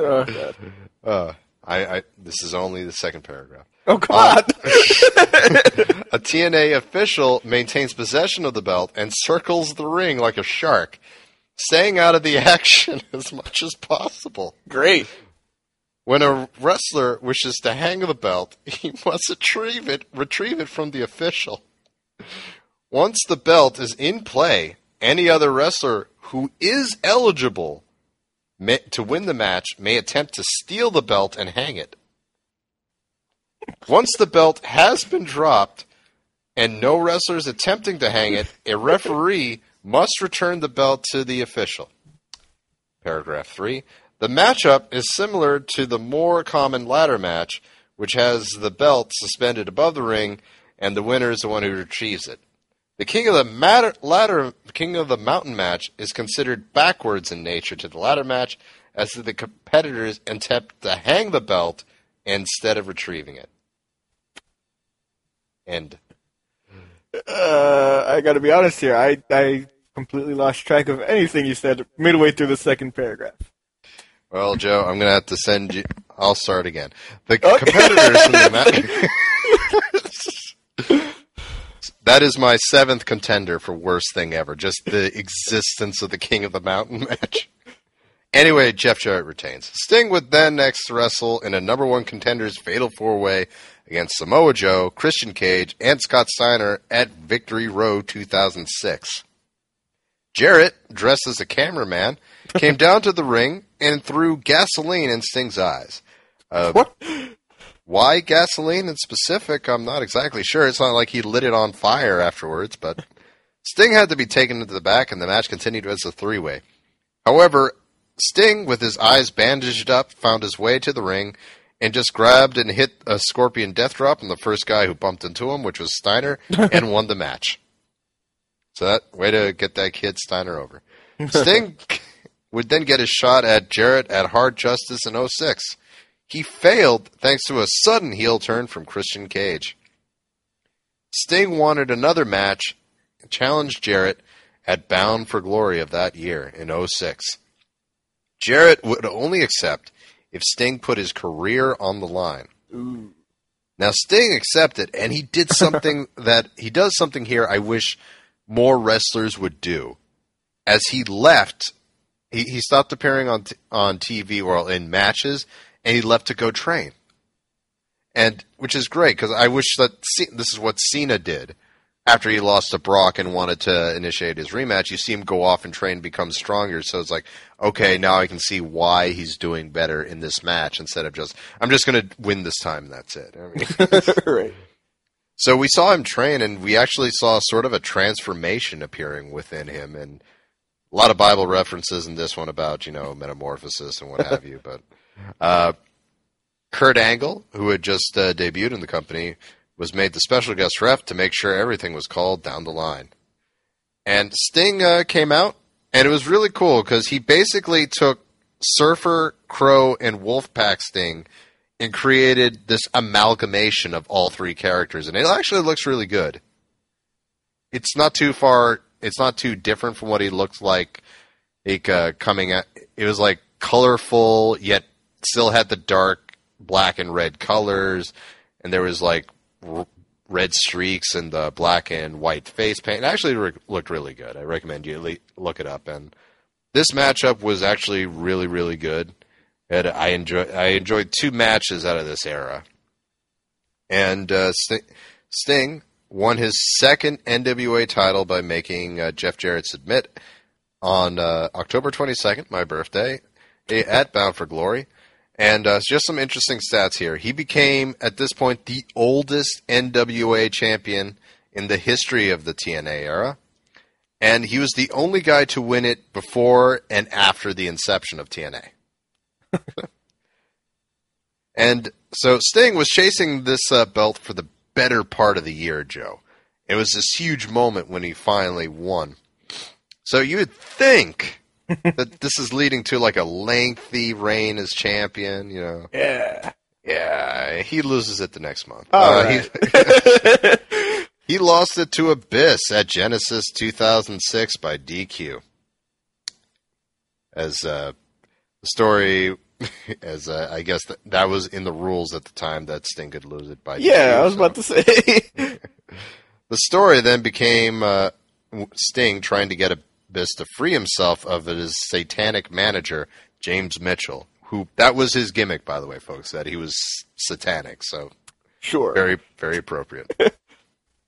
Oh god. Uh, I, I this is only the second paragraph. Oh god. Um, a TNA official maintains possession of the belt and circles the ring like a shark, staying out of the action as much as possible. Great. When a wrestler wishes to hang the belt, he must retrieve it, retrieve it from the official. Once the belt is in play, any other wrestler who is eligible may, to win the match may attempt to steal the belt and hang it. Once the belt has been dropped and no wrestler is attempting to hang it, a referee must return the belt to the official. Paragraph 3. The matchup is similar to the more common ladder match, which has the belt suspended above the ring, and the winner is the one who retrieves it. The king of the matter, ladder, king of the mountain match is considered backwards in nature to the ladder match, as the competitors attempt to hang the belt instead of retrieving it. End. Uh, I gotta be honest here. I I completely lost track of anything you said midway through the second paragraph. Well, Joe, I'm going to have to send you. I'll start again. The competitors in the match. that is my seventh contender for worst thing ever. Just the existence of the King of the Mountain match. Anyway, Jeff Jarrett retains. Sting would then next wrestle in a number one contenders fatal four way against Samoa Joe, Christian Cage, and Scott Steiner at Victory Road 2006. Jarrett, dressed as a cameraman, came down to the ring and threw gasoline in Sting's eyes. Uh, What? Why gasoline in specific, I'm not exactly sure. It's not like he lit it on fire afterwards, but Sting had to be taken into the back and the match continued as a three way. However, Sting, with his eyes bandaged up, found his way to the ring and just grabbed and hit a scorpion death drop on the first guy who bumped into him, which was Steiner, and won the match. So that way to get that kid Steiner over. Sting would then get his shot at Jarrett at Hard Justice in 06. He failed thanks to a sudden heel turn from Christian Cage. Sting wanted another match and challenged Jarrett at Bound for Glory of that year in 06. Jarrett would only accept if Sting put his career on the line. Ooh. Now Sting accepted, and he did something that he does something here. I wish more wrestlers would do. As he left, he, he stopped appearing on t- on TV or in matches, and he left to go train. And which is great because I wish that Ce- this is what Cena did after he lost to Brock and wanted to initiate his rematch. You see him go off and train, become stronger. So it's like, okay, now I can see why he's doing better in this match instead of just I'm just going to win this time. And that's it. I mean, right. so we saw him train, and we actually saw sort of a transformation appearing within him, and a lot of Bible references in this one about you know metamorphosis and what have you. But uh, Kurt Angle, who had just uh, debuted in the company, was made the special guest ref to make sure everything was called down the line. And Sting uh, came out, and it was really cool because he basically took Surfer, Crow, and Wolfpack Sting and created this amalgamation of all three characters, and it actually looks really good. It's not too far. It's not too different from what he looked like, like uh, coming at. It was like colorful, yet still had the dark black and red colors, and there was like r- red streaks and the black and white face paint. It actually re- looked really good. I recommend you le- look it up. And this matchup was actually really, really good. And I enjoy I enjoyed two matches out of this era. And uh, Sting, Sting won his second NWA title by making uh, Jeff Jarrett submit on uh, October 22nd, my birthday, at Bound for Glory. And uh, just some interesting stats here. He became, at this point, the oldest NWA champion in the history of the TNA era. And he was the only guy to win it before and after the inception of TNA. and so Sting was chasing this uh, belt for the better part of the year, Joe. It was this huge moment when he finally won. So you would think that this is leading to like a lengthy reign as champion, you know. Yeah. Yeah, he loses it the next month. All Uh, right. he, he lost it to Abyss at Genesis 2006 by DQ. As uh, the story, as uh, I guess that, that was in the rules at the time that Sting could lose it by yeah, DQ, I was so- about to say. the story then became uh, Sting trying to get Abyss to free himself of his satanic manager, James Mitchell, who that was his gimmick, by the way, folks, that he was satanic. So sure. very, very appropriate.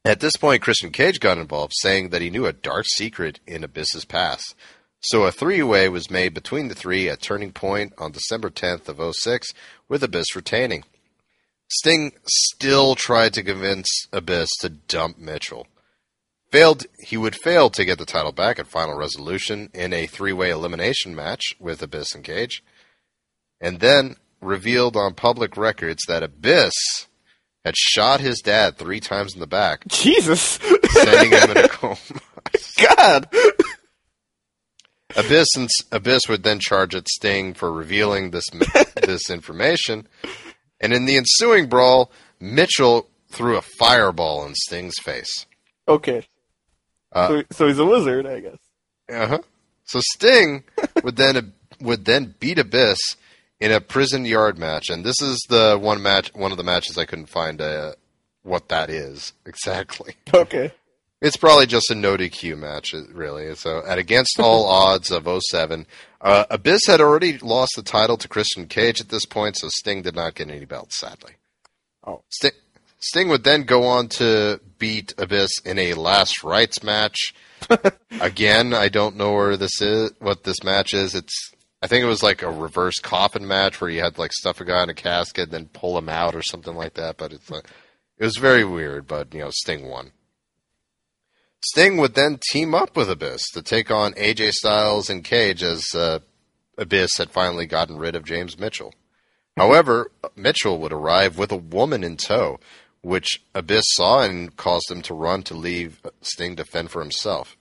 At this point, Christian Cage got involved, saying that he knew a dark secret in Abyss's past. So a three-way was made between the three at Turning Point on December 10th of 06, with Abyss retaining. Sting still tried to convince Abyss to dump Mitchell. Failed he would fail to get the title back at Final Resolution in a three-way elimination match with Abyss and Cage. And then revealed on public records that Abyss had shot his dad three times in the back, Jesus. sending him in a coma. God. Abyss and Abyss would then charge at Sting for revealing this this information, and in the ensuing brawl, Mitchell threw a fireball in Sting's face. Okay. Uh, so, so he's a wizard, I guess. Uh huh. So Sting would then would then beat Abyss in a prison yard match, and this is the one match, one of the matches I couldn't find uh, what that is exactly. Okay. It's probably just a no DQ match, uh, really. So, at against all odds of 07, uh, Abyss had already lost the title to Christian Cage at this point, so Sting did not get any belts, sadly. Oh. Sting, Sting would then go on to beat Abyss in a last rites match. Again, I don't know where this is, what this match is. It's, I think it was like a reverse coffin match where you had like stuff a guy in a casket, and then pull him out or something like that. But it's, like, it was very weird. But you know, Sting won. Sting would then team up with Abyss to take on AJ Styles and Cage as uh, Abyss had finally gotten rid of James Mitchell. However, Mitchell would arrive with a woman in tow, which Abyss saw and caused him to run to leave Sting to fend for himself.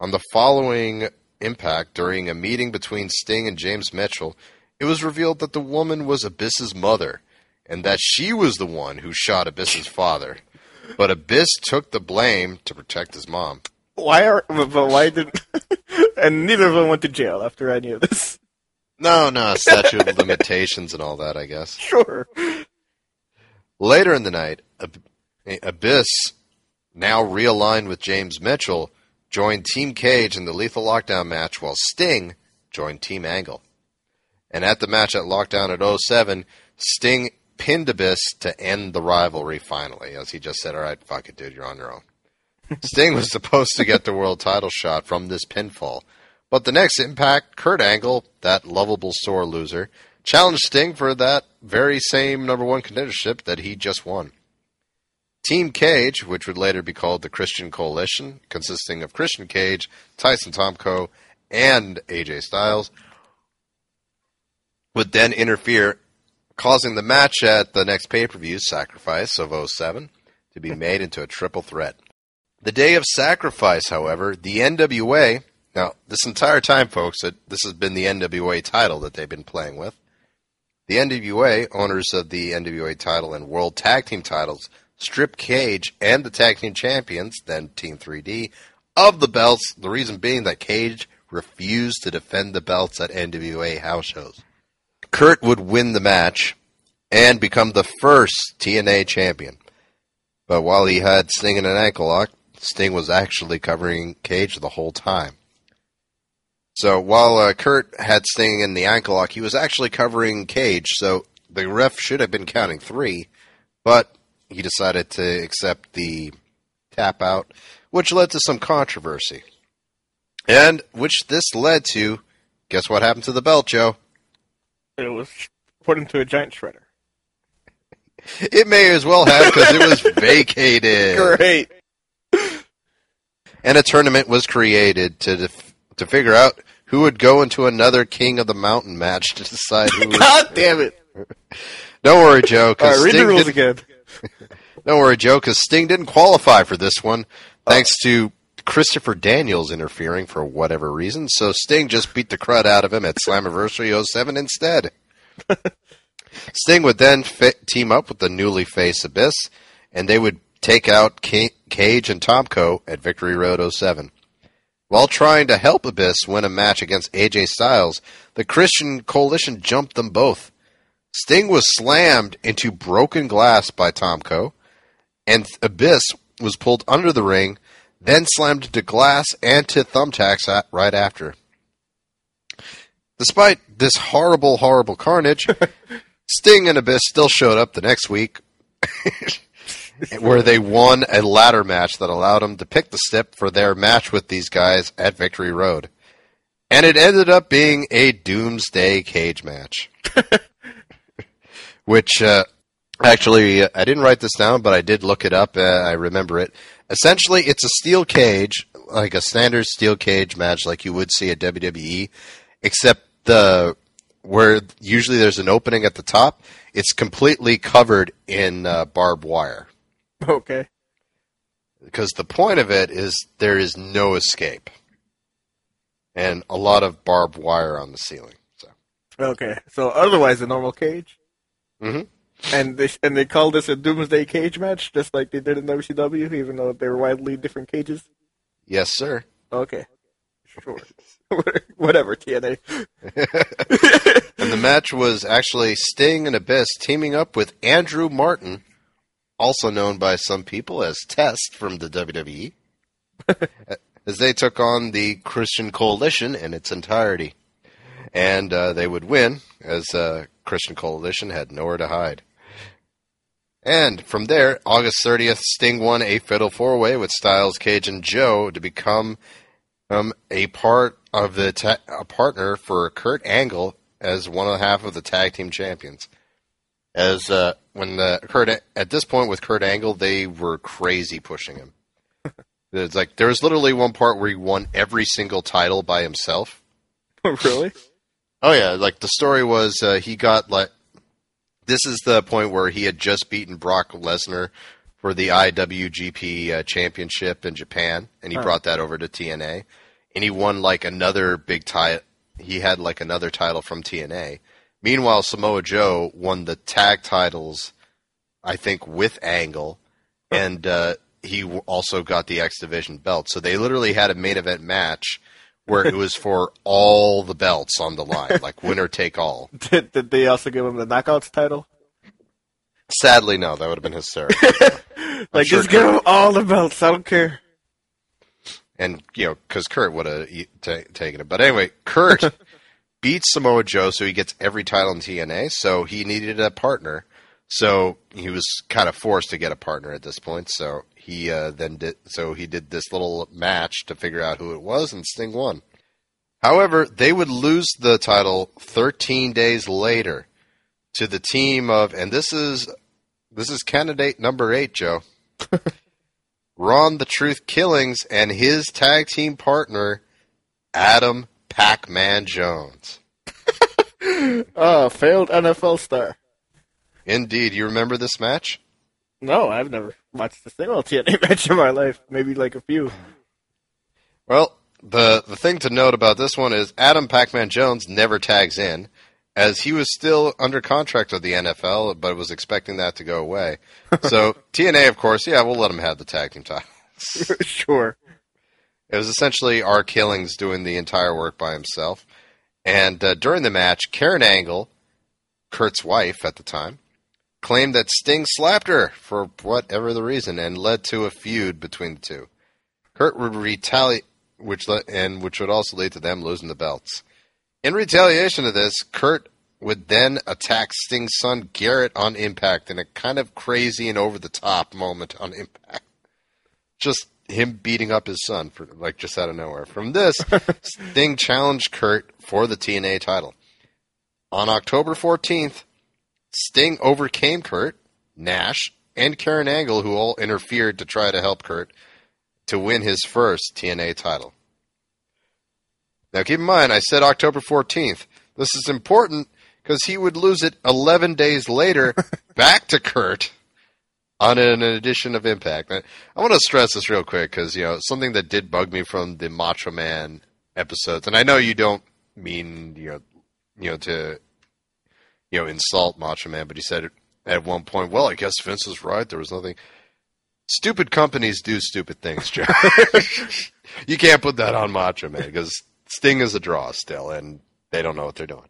On the following impact, during a meeting between Sting and James Mitchell, it was revealed that the woman was Abyss's mother, and that she was the one who shot Abyss's father. But Abyss took the blame to protect his mom. Why are, but why did, and neither of them went to jail after any of this. No, no, statute of limitations and all that, I guess. Sure. Later in the night, Ab- Abyss, now realigned with James Mitchell, joined Team Cage in the Lethal Lockdown match, while Sting joined Team Angle. And at the match at Lockdown at 07, Sting pinned Abyss to end the rivalry finally, as he just said, All right, fuck it, dude, you're on your own. Sting was supposed to get the world title shot from this pinfall. But the next impact, Kurt Angle, that lovable sore loser, challenged Sting for that very same number one contendership that he just won. Team Cage, which would later be called the Christian Coalition, consisting of Christian Cage, Tyson Tomko, and AJ Styles, would then interfere, causing the match at the next pay per view, Sacrifice of 07, to be made into a triple threat. The day of Sacrifice, however, the NWA, now this entire time, folks, it, this has been the NWA title that they've been playing with. The NWA, owners of the NWA title and World Tag Team titles, stripped Cage and the Tag Team Champions, then Team 3D, of the belts, the reason being that Cage refused to defend the belts at NWA house shows. Kurt would win the match and become the first TNA champion. But while he had Sting in an ankle lock, Sting was actually covering Cage the whole time. So while uh, Kurt had Sting in the ankle lock, he was actually covering Cage. So the ref should have been counting three, but he decided to accept the tap out, which led to some controversy. And which this led to, guess what happened to the belt, Joe? It was put into a giant shredder. It may as well have because it was vacated. Great. And a tournament was created to def- to figure out who would go into another King of the Mountain match to decide who. God damn it! Don't worry, Joe. All Because right, read the Sting rules didn't, again. don't worry, Joe. Because Sting didn't qualify for this one, thanks to Christopher Daniels interfering for whatever reason. So Sting just beat the crud out of him at Slammiversary 07 instead. Sting would then team up with the newly faced Abyss, and they would take out Ca- Cage and Tomko at Victory Road 07. While trying to help Abyss win a match against AJ Styles, the Christian Coalition jumped them both. Sting was slammed into broken glass by Tomko, and Abyss was pulled under the ring, then slammed into glass and to thumbtacks at, right after. Despite this horrible, horrible carnage, Sting and Abyss still showed up the next week, where they won a ladder match that allowed them to pick the step for their match with these guys at Victory Road. And it ended up being a Doomsday Cage match. Which, uh, actually, I didn't write this down, but I did look it up. Uh, I remember it. Essentially, it's a steel cage, like a standard steel cage match, like you would see at WWE, except the where usually there's an opening at the top. It's completely covered in uh, barbed wire Okay. because the point of it is there is no escape, and a lot of barbed wire on the ceiling. So, Okay. So otherwise, a normal cage. Mhm. And they and they call this a Doomsday Cage match, just like they did in WCW, even though they were widely different cages. yes, sir. Okay. Sure. Whatever, TNA. And the match was actually Sting and Abyss teaming up with Andrew Martin, also known by some people as Test from the WWE, as they took on the Christian Coalition in its entirety. And uh, they would win, as uh, Christian Coalition had nowhere to hide. And from there, August 30th, Sting won a Fatal Four Way with Styles, Cage, and Joe to become um, a part of the ta- a partner for Kurt Angle as one and a half of the tag team champions. As uh, when uh, Kurt at this point with Kurt Angle, they were crazy pushing him. It's like there was literally one part where he won every single title by himself. really? Oh yeah, like the story was uh, he got like this is the point where he had just beaten Brock Lesnar for the IWGP uh, Championship in Japan, and he Huh. brought that over to TNA, and he won like another big title. He had like another title from TNA. Meanwhile, Samoa Joe won the tag titles, I think, with Angle, and uh, he also got the X Division belt. So they literally had a main event match where it was for all the belts on the line, like winner take all. Did, did they also give him the Knockouts title? Sadly, no, that would have been hysterical. Like, sure just give him all the belts. I don't care. and you know, because Kurt would have ta taken it. But anyway, Kurt beats Samoa Joe, so he gets every title in TNA. So he needed a partner. So he was kind of forced to get a partner at this point. So he uh, then did. So he did this little match to figure out who it was, and Sting won. However, they would lose the title 13 days later to the team of, and this is this is candidate number eight, Joe. Ron the Truth Killings and his tag team partner, Adam Pac Man Jones. Oh, failed NFL star. Indeed, you remember this match? No, I've never watched a single TNA match in my life. Maybe like a few. Well, the the thing to note about this one is Adam Pac Man Jones never tags in, as he was still under contract with the NFL, but was expecting that to go away. So TNA, of course, yeah, we'll let him have the tag team title. sure. It was essentially R. Killings doing the entire work by himself. And uh, during the match, Karen Angle, Kurt's wife at the time, claimed that Sting slapped her for whatever the reason and led to a feud between the two. Kurt would retaliate, which le- and which would also lead to them losing the belts. In retaliation to this, Kurt would then attack Sting's son Garrett on Impact in a kind of crazy and over the top moment on Impact. Just him beating up his son for like just out of nowhere. From this, Sting challenged Kurt for the TNA title. On October 14th, Sting overcame Kurt, Nash, and Karen Angle, who all interfered to try to help Kurt to win his first TNA title. Now, keep in mind, I said October 14th. This is important because he would lose it 11 days later back to Kurt on an edition of Impact. I, want to stress this real quick because, you know, something that did bug me from the Macho Man episodes, and I know you don't mean, you know, you know, to, you know, insult Macho Man, but he said at one point, well, I guess Vince is right. There was nothing. Stupid companies do stupid things, Joe. you can't put that on Macho Man because Sting is a draw still, and they don't know what they're doing.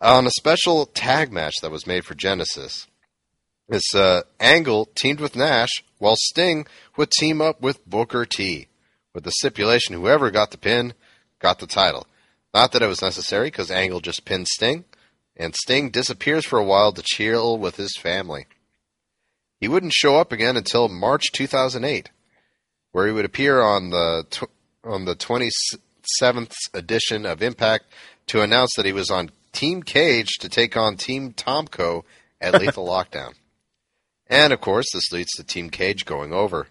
On a special tag match that was made for Genesis, this uh, Angle teamed with Nash, while Sting would team up with Booker T, with the stipulation whoever got the pin got the title. Not that it was necessary, because Angle just pinned Sting, and Sting disappears for a while to chill with his family. He wouldn't show up again until March 2008, where he would appear on the tw- on the 27th edition of Impact to announce that he was on Team Cage to take on Team Tomko at Lethal Lockdown. And of course, this leads to Team Cage going over.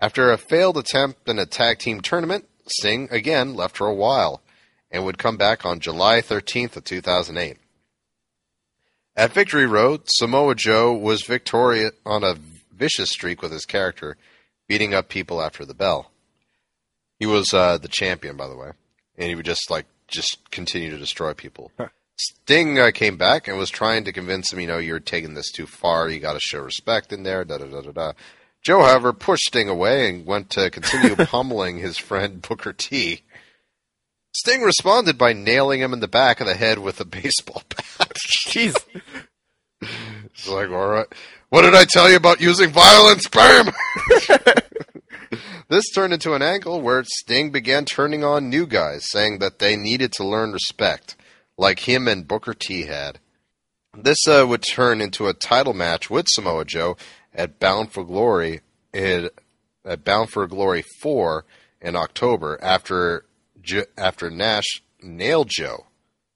After a failed attempt in a tag team tournament, Sting again left for a while and would come back on July 13th of 2008. At Victory Road, Samoa Joe was victorious on a vicious streak with his character, beating up people after the bell. He was uh, the champion, by the way, and he would just like just continue to destroy people. Sting uh, came back and was trying to convince him, you know, you're taking this too far. You got to show respect in there. Da da da da da. Joe, however, pushed Sting away and went to continue pummeling his friend Booker T. Sting responded by nailing him in the back of the head with a baseball bat. Jeez. It's like, all right, what did I tell you about using violence? Bam! this turned into an angle where Sting began turning on new guys, saying that they needed to learn respect, like him and Booker T had. This uh, would turn into a title match with Samoa Joe at Bound for Glory in, at Bound for Glory 4 in October after after Nash nailed Joe.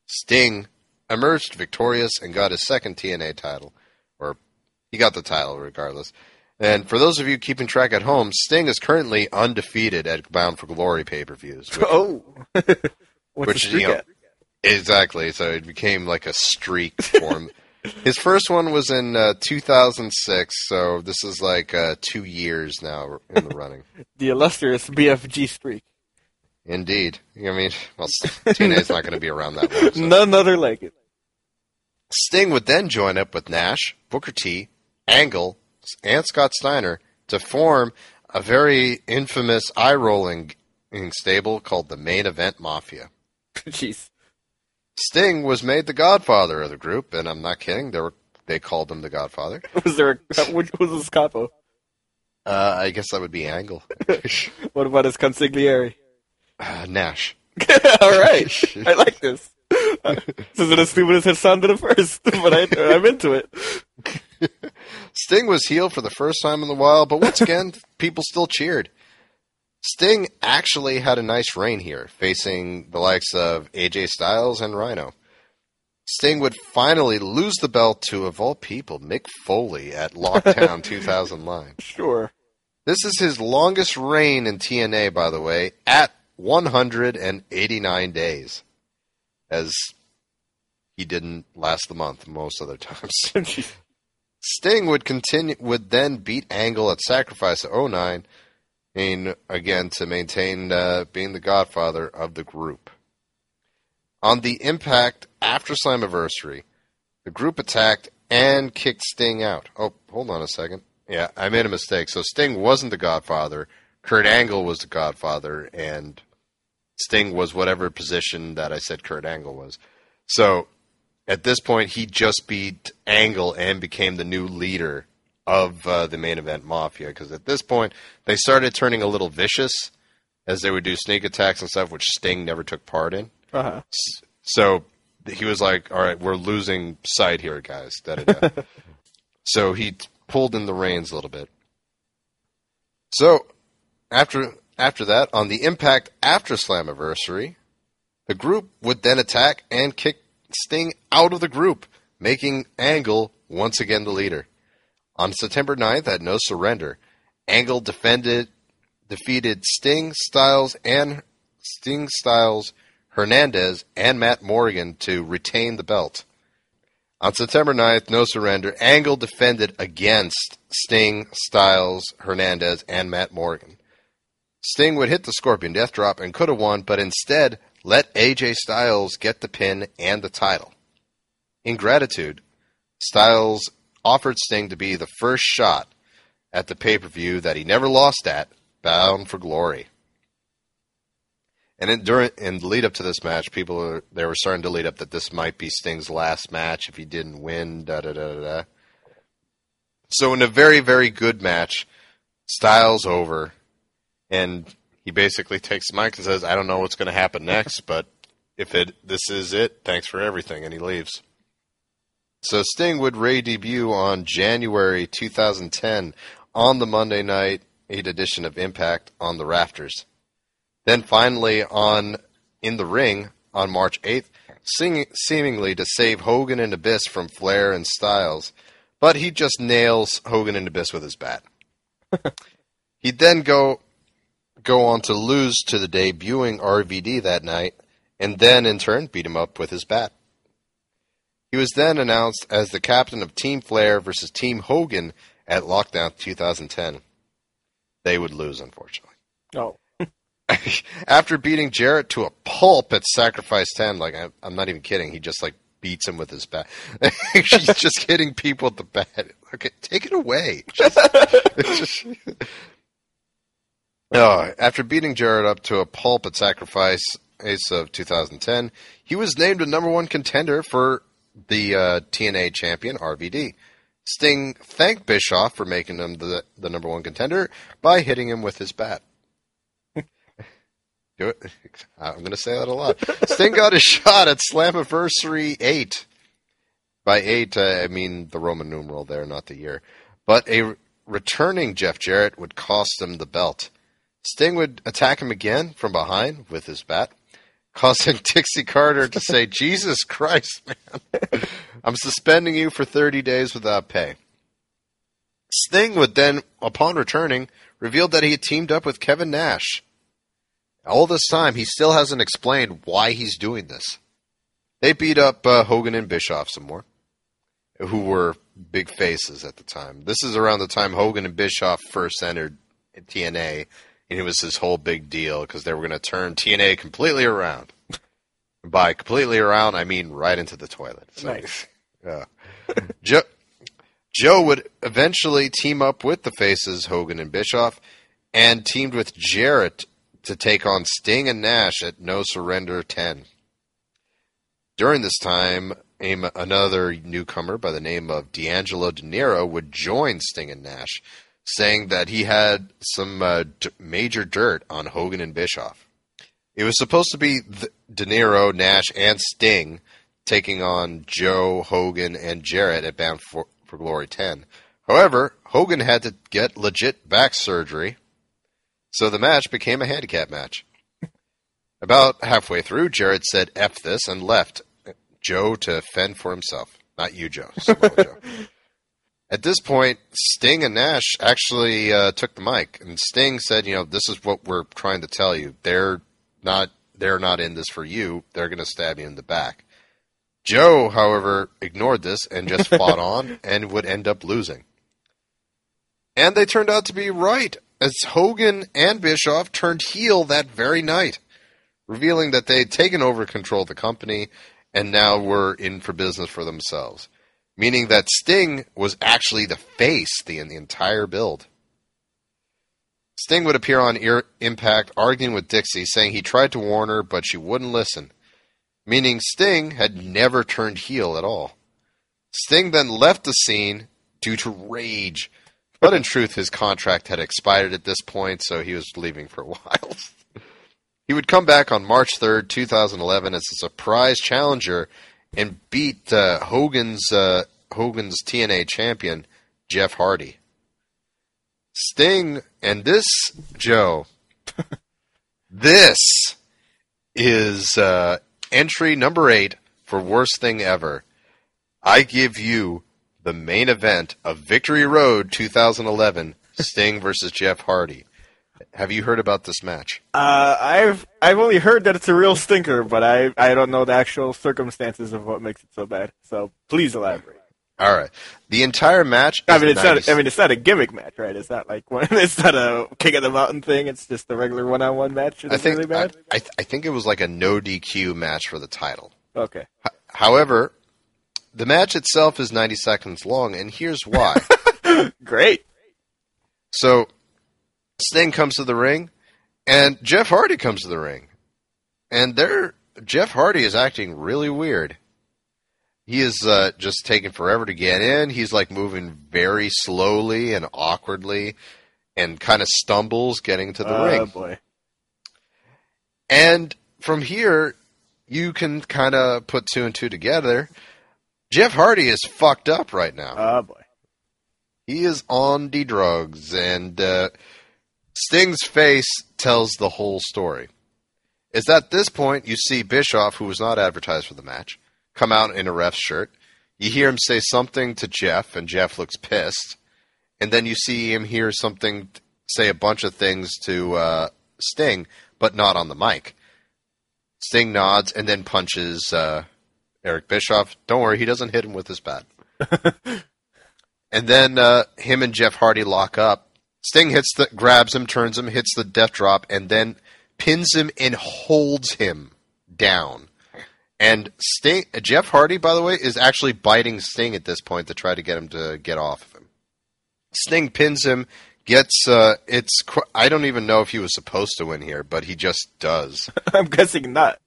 Sting emerged victorious and got his second TNA title, or he got the title regardless. And for those of you keeping track at home, Sting is currently undefeated at Bound for Glory pay per views. Oh. What's Which, the streak you know, at? Exactly. So it became like a streak for him. His first one was in uh, 2006, so this is like uh, two years now in the running. The illustrious BFG streak. Indeed. I mean, well, TNA's not going to be around that long. so. None other like it. Sting would then join up with Nash, Booker T, Angle, and Scott Steiner to form a very infamous eye rolling stable called the Main Event Mafia. Jeez. Sting was made the godfather of the group, and I'm not kidding. They were they called him the godfather. Was there a, which was his capo? Uh, I guess that would be Angle. What about his consigliere? Uh, Nash. All right. I like this. Uh, this isn't as stupid as it sounded at first, but I, I'm into it. Sting was heel for the first time in a while, but once again, people still cheered. Sting actually had a nice reign here, facing the likes of AJ Styles and Rhino. Sting would finally lose the belt to, of all people, Mick Foley at Lockdown 2009. Sure. This is his longest reign in TNA, by the way, at 189 days, as he didn't last the month most other times. Sting would continue would then beat Angle at Sacrifice at 09, and again to maintain uh, being the godfather of the group. On the Impact after Slammiversary, the group attacked and kicked Sting out. Oh, hold on a second. Yeah, I made a mistake. So Sting wasn't the godfather. Kurt Angle was the godfather, and Sting was whatever position that I said Kurt Angle was. So at this point, he just beat Angle and became the new leader of uh, the main event Mafia. Because at this point, they started turning a little vicious as they would do sneak attacks and stuff, which Sting never took part in. Uh-huh. So he was like, "All right, we're losing sight here, guys." So he pulled in the reins a little bit. So after after that, on the Impact After Slammiversary, the group would then attack and kick Sting out of the group, making Angle once again the leader. On September 9th at No Surrender, Angle defended defeated Sting, Styles, and Sting, Styles, Hernandez, and Matt Morgan to retain the belt. On September 9th, No Surrender, Angle defended against Sting, Styles, Hernandez, and Matt Morgan. Sting would hit the Scorpion Death Drop and could have won, but instead let AJ Styles get the pin and the title. In gratitude, Styles offered Sting to be the first shot at the pay per view that he never lost at, Bound for Glory. And in, during in the lead up to this match, people were, they were starting to lead up that this might be Sting's last match if he didn't win. Da da da. da. So in a very very good match, Styles over, and he basically takes the mic and says, "I don't know what's going to happen next, but if it this is it, thanks for everything," and he leaves. So Sting would re-debut on January 2010 on the Monday Night 8 edition of Impact on the Rafters. Then finally on In the Ring on March 8th, Sting, seemingly to save Hogan and Abyss from Flair and Styles, but he just nails Hogan and Abyss with his bat. He'd then go go on to lose to the debuting RVD that night, and then in turn beat him up with his bat. He was then announced as the captain of Team Flair versus Team Hogan at Lockdown 2010. They would lose, unfortunately. Oh. After beating Jarrett to a pulp at Sacrifice 10, like I, I'm not even kidding, he just like beats him with his bat. He's just hitting people with the bat. Okay, take it away. Just, just, oh, after beating Jarrett up to a pulp at Sacrifice Ace of 2010, he was named a number one contender for the uh, TNA champion RVD. Sting thanked Bischoff for making him the the number one contender by hitting him with his bat. Do it. I'm going to say that a lot. Sting got a shot at Slammiversary 8. By 8, uh, I mean the Roman numeral there, not the year. But a returning Jeff Jarrett would cost him the belt. Sting would attack him again from behind with his bat, causing Dixie Carter to say, Jesus Christ, man. I'm suspending you for 30 days without pay. Sting would then, upon returning, revealed that he had teamed up with Kevin Nash. All this time, he still hasn't explained why he's doing this. They beat up uh, Hogan and Bischoff some more, who were big faces at the time. This is around the time Hogan and Bischoff first entered TNA, it was this whole big deal because they were going to turn TNA completely around. By completely around, I mean right into the toilet. So, Nice. Joe, Joe would eventually team up with the faces Hogan and Bischoff, and teamed with Jarrett to take on Sting and Nash at No Surrender 10. During this time, another newcomer by the name of D'Angelo Dinero would join Sting and Nash, saying that he had some uh, d- major dirt on Hogan and Bischoff. It was supposed to be th- Dinero, Nash, and Sting taking on Joe, Hogan, and Jarrett at Bound for, for Glory 10. However, Hogan had to get legit back surgery, so the match became a handicap match. About halfway through, Jarrett said F this and left Joe to fend for himself. Not you, Joe. Samoa Joe. At this point, Sting and Nash actually uh, took the mic, and Sting said, "You know, this is what we're trying to tell you. They're not. They're not in this for you. They're going to stab you in the back." Joe, however, ignored this and just fought on and would end up losing. And they turned out to be right, as Hogan and Bischoff turned heel that very night, revealing that they'd taken over control of the company and now were in for business for themselves. Meaning that Sting was actually the face the, the entire build. Sting would appear on Ear- Impact arguing with Dixie, saying he tried to warn her, but she wouldn't listen. meaning Sting had never turned heel at all. Sting then left the scene due to rage, but in truth, his contract had expired at this point, so he was leaving for a while. he would come back on March 3rd, 2011, as a surprise challenger and beat uh, Hogan's uh, Hogan's TNA champion Jeff Hardy. Sting and this Joe, this is uh, entry number eight for worst thing ever. I give you the main event of Victory Road 2011, Sting versus Jeff Hardy. Have you heard about this match? Uh, I've I've only heard that it's a real stinker, but I I don't know the actual circumstances of what makes it so bad. So please elaborate. All right, the entire match. I mean, it's 90 not. I mean, it's not a gimmick match, right? It's not like one. It's not a King of the Mountain thing. It's just a regular one-on-one match. I think really bad. I, I, I think it was like a no DQ match for the title. okay. However, the match itself is 90 seconds long, and here's why. Great. so, Sting comes to the ring, and Jeff Hardy comes to the ring, and they're Jeff Hardy is acting really weird. He is uh, just taking forever to get in. He's like moving very slowly and awkwardly, and kind of stumbles getting to the oh ring. boy. And from here, you can kind of put two and two together. Jeff Hardy is fucked up right now. Oh boy. He is on the drugs, and uh, Sting's face tells the whole story. Is at this point you see Bischoff, who was not advertised for the match, come out in a ref's shirt. You hear him say something to Jeff, and Jeff looks pissed. And then you see him hear something, say a bunch of things to uh, Sting, but not on the mic. Sting nods and then punches uh, Eric Bischoff. Don't worry, he doesn't hit him with his bat. and then uh, him and Jeff Hardy lock up. Sting hits the, grabs him, turns him, hits the death drop, and then pins him and holds him down. And Sting, Jeff Hardy, by the way, is actually biting Sting at this point to try to get him to get off of him. Sting pins him, gets uh, it's. I don't even know if he was supposed to win here, but he just does. I'm guessing not.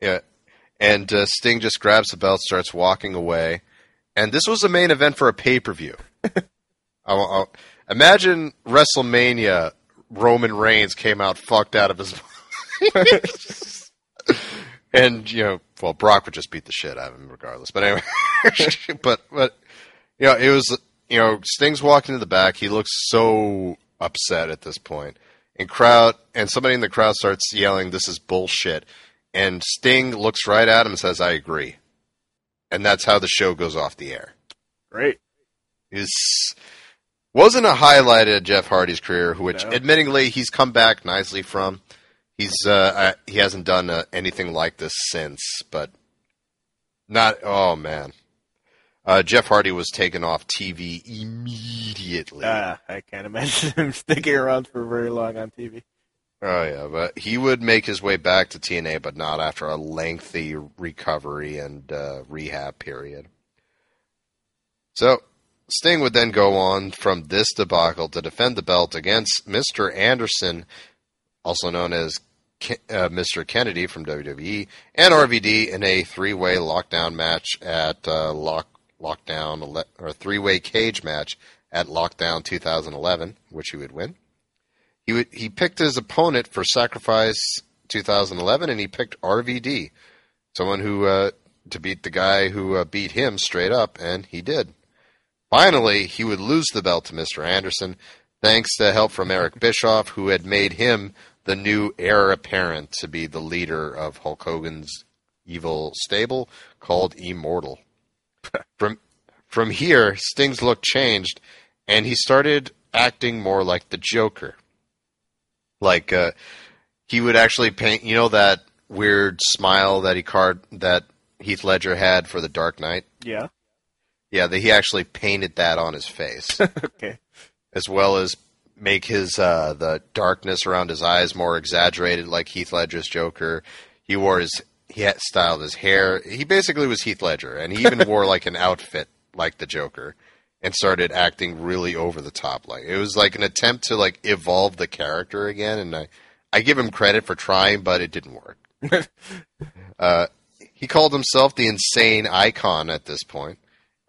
Yeah. And uh, Sting just grabs the belt, starts walking away. And this was the main event for a pay per view. imagine WrestleMania. Roman Reigns came out fucked out of his mind. and, you know, well, Brock would just beat the shit out of him regardless. But anyway, but, but, you know, it was, you know, Sting's walking to the back. He looks so upset at this point. And crowd, and somebody in the crowd starts yelling, this is bullshit. And Sting looks right at him and says, I agree. And that's how the show goes off the air. Great. Is wasn't a highlight of Jeff Hardy's career, which No. admittingly he's come back nicely from. He's uh, uh, he hasn't done uh, anything like this since, but not. Oh man, uh, Jeff Hardy was taken off TV immediately. Ah, I can't imagine him sticking around for very long on TV. Oh yeah, but he would make his way back to TNA, but not after a lengthy recovery and uh, rehab period. So Sting would then go on from this debacle to defend the belt against Mr. Anderson, also known as Ke- uh, Mr. Kennedy from WWE, and RVD in a three-way lockdown match at uh, Lock Lockdown ele- or a three-way cage match at Lockdown 2011, which he would win he would, he picked his opponent for Sacrifice 2011, and he picked RVD, someone who uh, to beat the guy who uh, beat him straight up, and he did. Finally, he would lose the belt to Mr. Anderson, thanks to help from Eric Bischoff, who had made him the new heir apparent to be the leader of Hulk Hogan's evil stable called Immortal. from from here, Sting's look changed, and he started acting more like the Joker. Like uh, he would actually paint, you know, that weird smile that he card that Heath Ledger had for the Dark Knight. Yeah. Yeah, that he actually painted that on his face, okay. as well as make his uh, the darkness around his eyes more exaggerated, like Heath Ledger's Joker. He wore his he had styled his hair. He basically was Heath Ledger, and he even wore like an outfit like the Joker, and started acting really over the top. Like it was like an attempt to like evolve the character again, and I I give him credit for trying, but it didn't work. uh, He called himself the Insane Icon at this point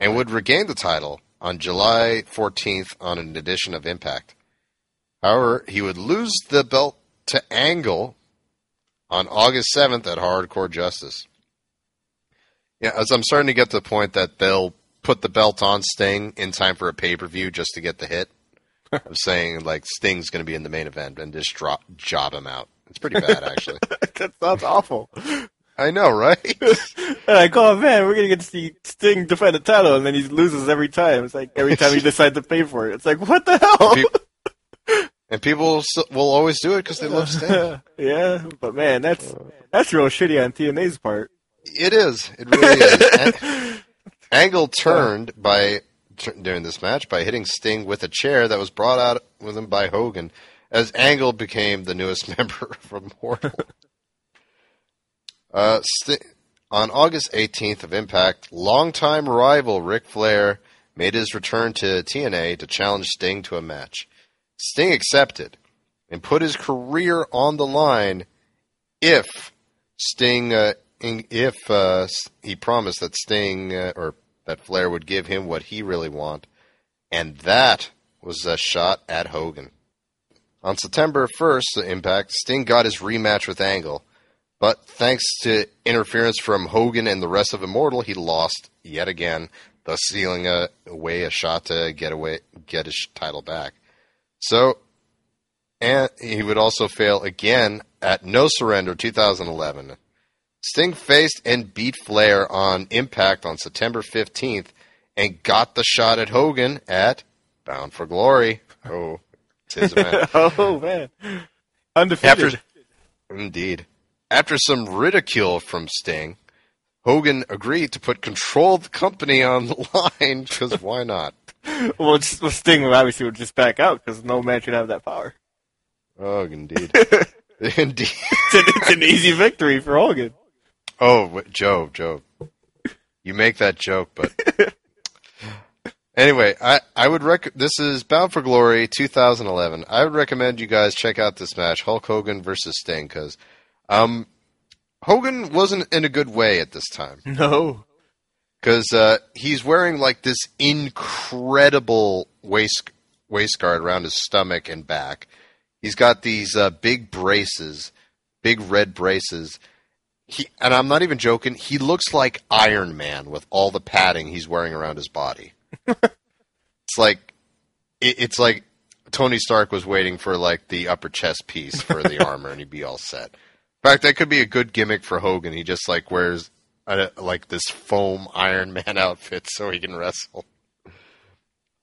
and would regain the title on July 14th on an edition of Impact. However, he would lose the belt to Angle on August 7th at Hardcore Justice. Yeah, as I'm starting to get to the point that they'll put the belt on Sting in time for a pay per view just to get the hit. of saying like Sting's going to be in the main event and just drop job him out. It's pretty bad actually. that sounds awful. I know, right? and like, oh man, we're gonna get to see Sting defend the title, and then he loses every time. It's like every time he decides to pay for it. It's like, what the hell? And people will always do it because they love Sting. yeah, but man, that's that's real shitty on TNA's part. It is. It really is. Angle turned by during this match by hitting Sting with a chair that was brought out with him by Hogan, as Angle became the newest member of Immortal. Uh, St- on August 18th of Impact, longtime rival Ric Flair made his return to TNA to challenge Sting to a match. Sting accepted and put his career on the line if Sting uh, if uh, he promised that Sting uh, or that Flair would give him what he really wanted, and that was a shot at Hogan. On September 1st, the Impact, Sting got his rematch with Angle, but thanks to interference from Hogan and the rest of Immortal, he lost yet again, thus sealing away a shot to get away get his title back. So, and he would also fail again at No Surrender 2011. Sting faced and beat Flair on Impact on September 15th and got the shot at Hogan at Bound for Glory. Oh, it's his event. oh, man. Undefeated. After, indeed. After some ridicule from Sting, Hogan agreed to put control of the company on the line because why not? well, Sting obviously would just back out because no man should have that power. Oh, indeed. indeed. it's, an, it's an easy victory for Hogan. Oh, Joe, Joe, you make that joke, but anyway, I I would rec. This is Bound for Glory 2011. I would recommend you guys check out this match, Hulk Hogan versus Sting, because um, Hogan wasn't in a good way at this time. No, because uh, he's wearing like this incredible waist waist guard around his stomach and back. He's got these uh, big braces, big red braces he, and I'm not even joking. He looks like Iron Man with all the padding he's wearing around his body. it's like it, it's like Tony Stark was waiting for like the upper chest piece for the armor, and he'd be all set. Fact, that could be a good gimmick for Hogan. He just like wears a, like this foam Iron Man outfit so he can wrestle.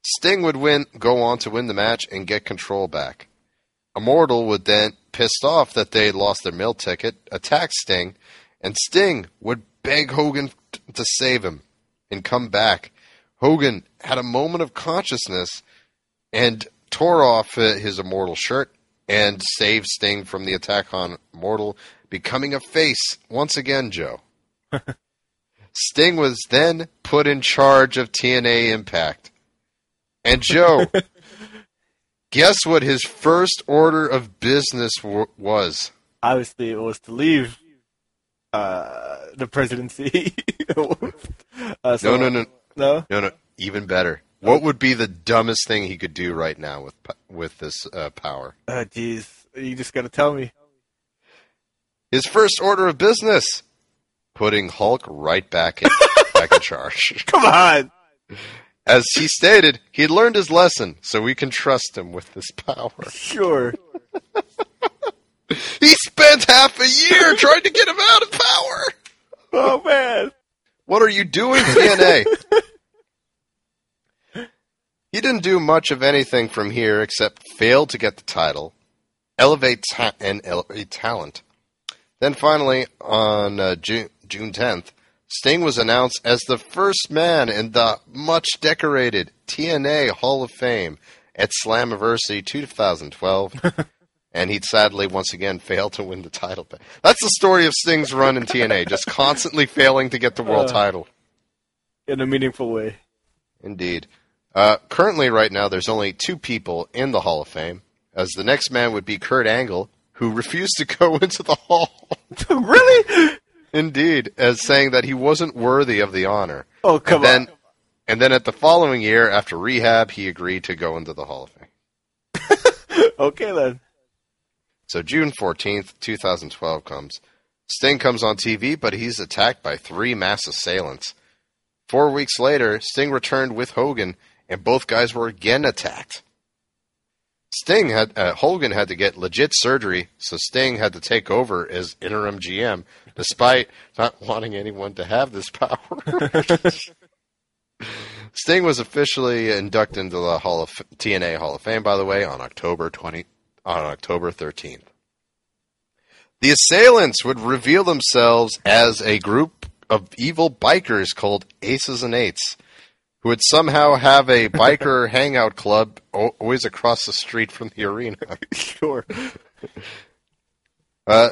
Sting would win, go on to win the match and get control back. Immortal would then, pissed off that they lost their meal ticket, attack Sting, and Sting would beg Hogan to save him and come back. Hogan had a moment of consciousness and tore off uh, his Immortal shirt and save Sting from the attack on Mortal, becoming a face once again, Joe. Sting was then put in charge of TNA Impact. And Joe, guess what his first order of business w- was? Obviously, it was to leave uh, the presidency. uh, so, no, no, no, no, no, no. Even better. What would be the dumbest thing he could do right now with with this uh, power? Oh, jeez, you just got to tell me. His first order of business: putting Hulk right back in, back in charge. Come on. As he stated, he learned his lesson, so we can trust him with this power. Sure. He spent half a year trying to get him out of power. Oh man. What are you doing, TNA? he didn't do much of anything from here except fail to get the title, elevate ta- and elevate talent. Then finally, on uh, June, June 10th, Sting was announced as the first man in the much decorated TNA Hall of Fame at Slammiversary 2012. and he'd sadly once again fail to win the title. That's the story of Sting's run in TNA, just constantly failing to get the world uh, title. In a meaningful way. Indeed. Uh, currently, right now, there's only two people in the Hall of Fame, as the next man would be Kurt Angle, who refused to go into the Hall. really? Indeed, as saying that he wasn't worthy of the honor. Oh, come and then, on. And then at the following year, after rehab, he agreed to go into the Hall of Fame. Okay, then. So June 14th, 2012 comes. Sting comes on TV, but he's attacked by three mass assailants. Four weeks later, Sting returned with Hogan, and both guys were again attacked. Sting had uh, Hogan had to get legit surgery, so Sting had to take over as interim GM, despite not wanting anyone to have this power. Sting was officially inducted into the Hall of TNA Hall of Fame, by the way, on October 20 on October 13th. The assailants would reveal themselves as a group of evil bikers called Aces and Eights, who would somehow have a biker hangout club o- always across the street from the arena. Sure. Uh,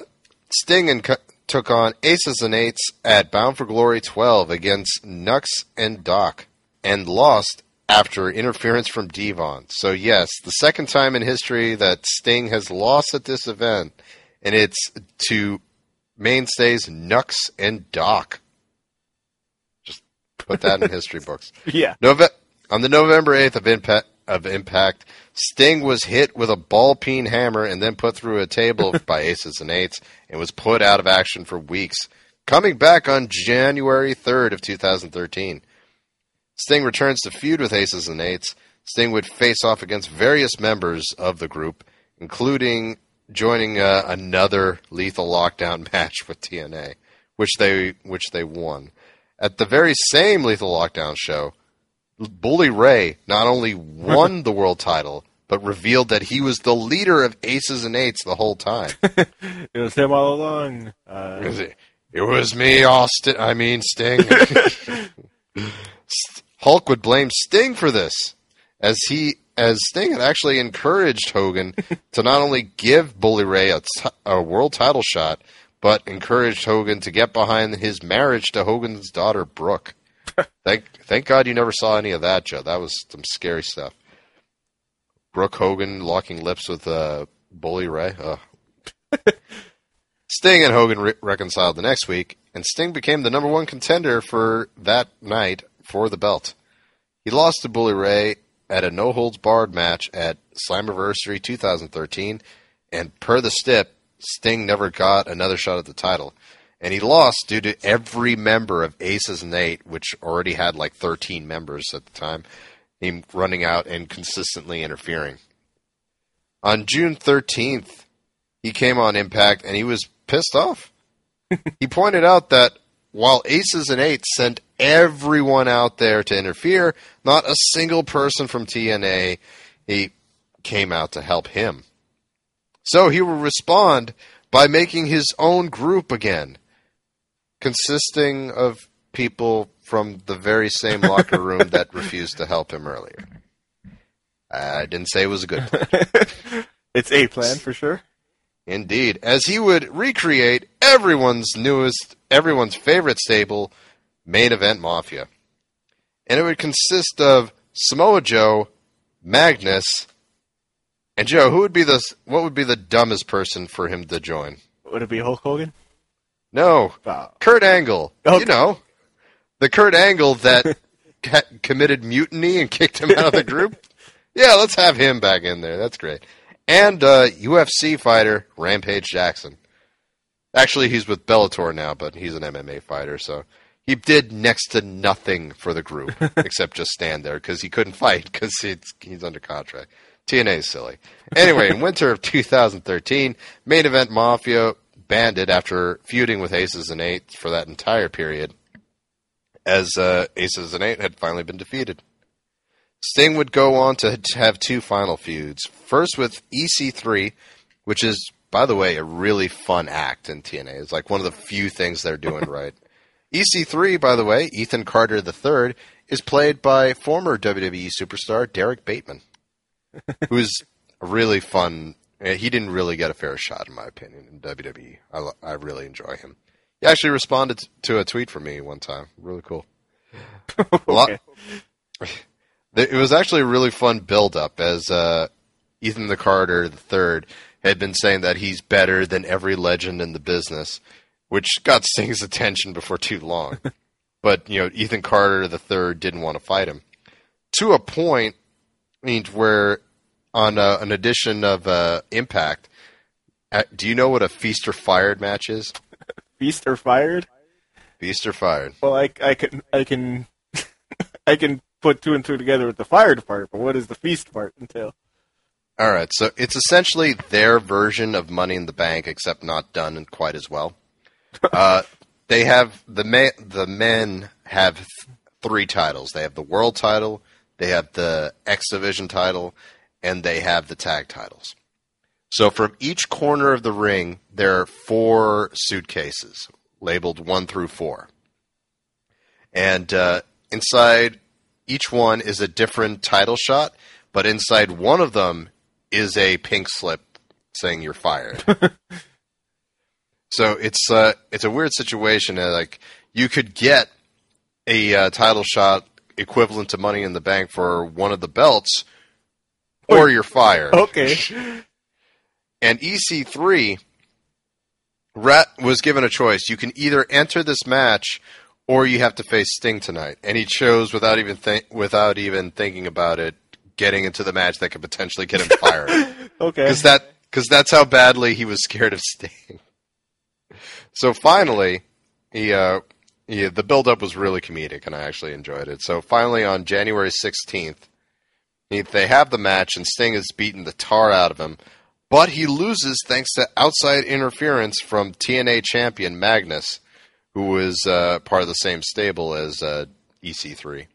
Sting and co- took on Aces and Eights at Bound for Glory 12 against Knux and Doc, and lost after interference from Devon. So yes, the second time in history that Sting has lost at this event, and it's to mainstays Knux and Doc. Put that in history books. Yeah. Nove- on the November 8th of Impact, of Impact, Sting was hit with a ball peen hammer and then put through a table by Aces and Eights and was put out of action for weeks. Coming back on January 3rd of 2013. Sting returns to feud with Aces and Eights. Sting would face off against various members of the group, including joining uh, another Lethal Lockdown match with TNA, which they which they won. At the very same Lethal Lockdown show, Bully Ray not only won the world title, but revealed that he was the leader of Aces and Eights the whole time. It was him all along. Uh, it, it was me, Austin. I mean Sting. Hulk would blame Sting for this, as he as Sting had actually encouraged Hogan to not only give Bully Ray a, t- a world title shot, but encouraged Hogan to get behind his marriage to Hogan's daughter Brooke. thank thank God you never saw any of that, Joe. That was some scary stuff. Brooke Hogan locking lips with uh, Bully Ray. Ugh. Sting and Hogan re- reconciled the next week, and Sting became the number one contender for that night for the belt. He lost to Bully Ray at a no holds barred match at Slammiversary 2013, and per the stip, Sting never got another shot at the title. And he lost due to every member of Aces and Eight, which already had like 13 members at the time, him running out and consistently interfering. On June 13th, he came on Impact and he was pissed off. he pointed out that while Aces and Eights sent everyone out there to interfere, not a single person from TNA he came out to help him. So he will respond by making his own group again, consisting of people from the very same locker room that refused to help him earlier. I didn't say it was a good plan. it's a plan for sure. Indeed, as he would recreate everyone's newest, everyone's favorite stable, main event Mafia. And it would consist of Samoa Joe, Magnus, and Joe. Who would be the what would be the dumbest person for him to join? Would it be Hulk Hogan? No, Oh. Kurt Angle. Okay. You know, the Kurt Angle that ca- committed mutiny and kicked him out of the group. Yeah, let's have him back in there. That's great. And uh, UFC fighter Rampage Jackson. Actually, he's with Bellator now, but he's an MMA fighter, so he did next to nothing for the group except just stand there because he couldn't fight because he's under contract. TNA is silly. Anyway, in winter of 2013, main event Mafia banded after feuding with Aces and Eight for that entire period, as uh, Aces and Eight had finally been defeated. Sting would go on to have two final feuds. First with EC3, which is, by the way, a really fun act in TNA. It's like one of the few things they're doing right. EC3, by the way, Ethan Carter III, is played by former WWE superstar Derrick Bateman, who's a really fun. eh, He didn't really get a fair shot, in my opinion, in WWE. I, I really enjoy him. He actually responded to a tweet from me one time. Really cool. Okay. It was actually a really fun build up as uh, Ethan the Carter III had been saying that he's better than every legend in the business. which got Sting's attention before too long. but you know, Ethan Carter III didn't want to fight him to a point. I mean, where on uh, an edition of uh, Impact, uh, do you know what a feast or fired match is? Feast or fired? Feast or fired. Well, I, I can I can I can put two and two together with the fired part, but what does the feast part entail? All right, so it's essentially their version of Money in the Bank, except not done quite as well. Uh, they have the men. The men have th- three titles. They have the world title, they have the X Division title, and they have the tag titles. So from each corner of the ring, there are four suitcases labeled one through four, and uh, inside each one is a different title shot. But inside one of them is a pink slip saying you're fired. so it's uh, it's a weird situation. Uh, like you could get a uh, title shot equivalent to Money in the Bank for one of the belts, or you're fired. Okay. And EC3 Rat was given a choice. You can either enter this match or you have to face Sting tonight. And he chose without even think without even thinking about it, getting into the match that could potentially get him fired. Okay. Because that because that's how badly he was scared of Sting. So finally, he uh, he, the build up was really comedic, and I actually enjoyed it. So finally, on January they have the match, and Sting has beaten the tar out of him, but he loses thanks to outside interference from TNA champion Magnus, who was uh, part of the same stable as uh, EC3.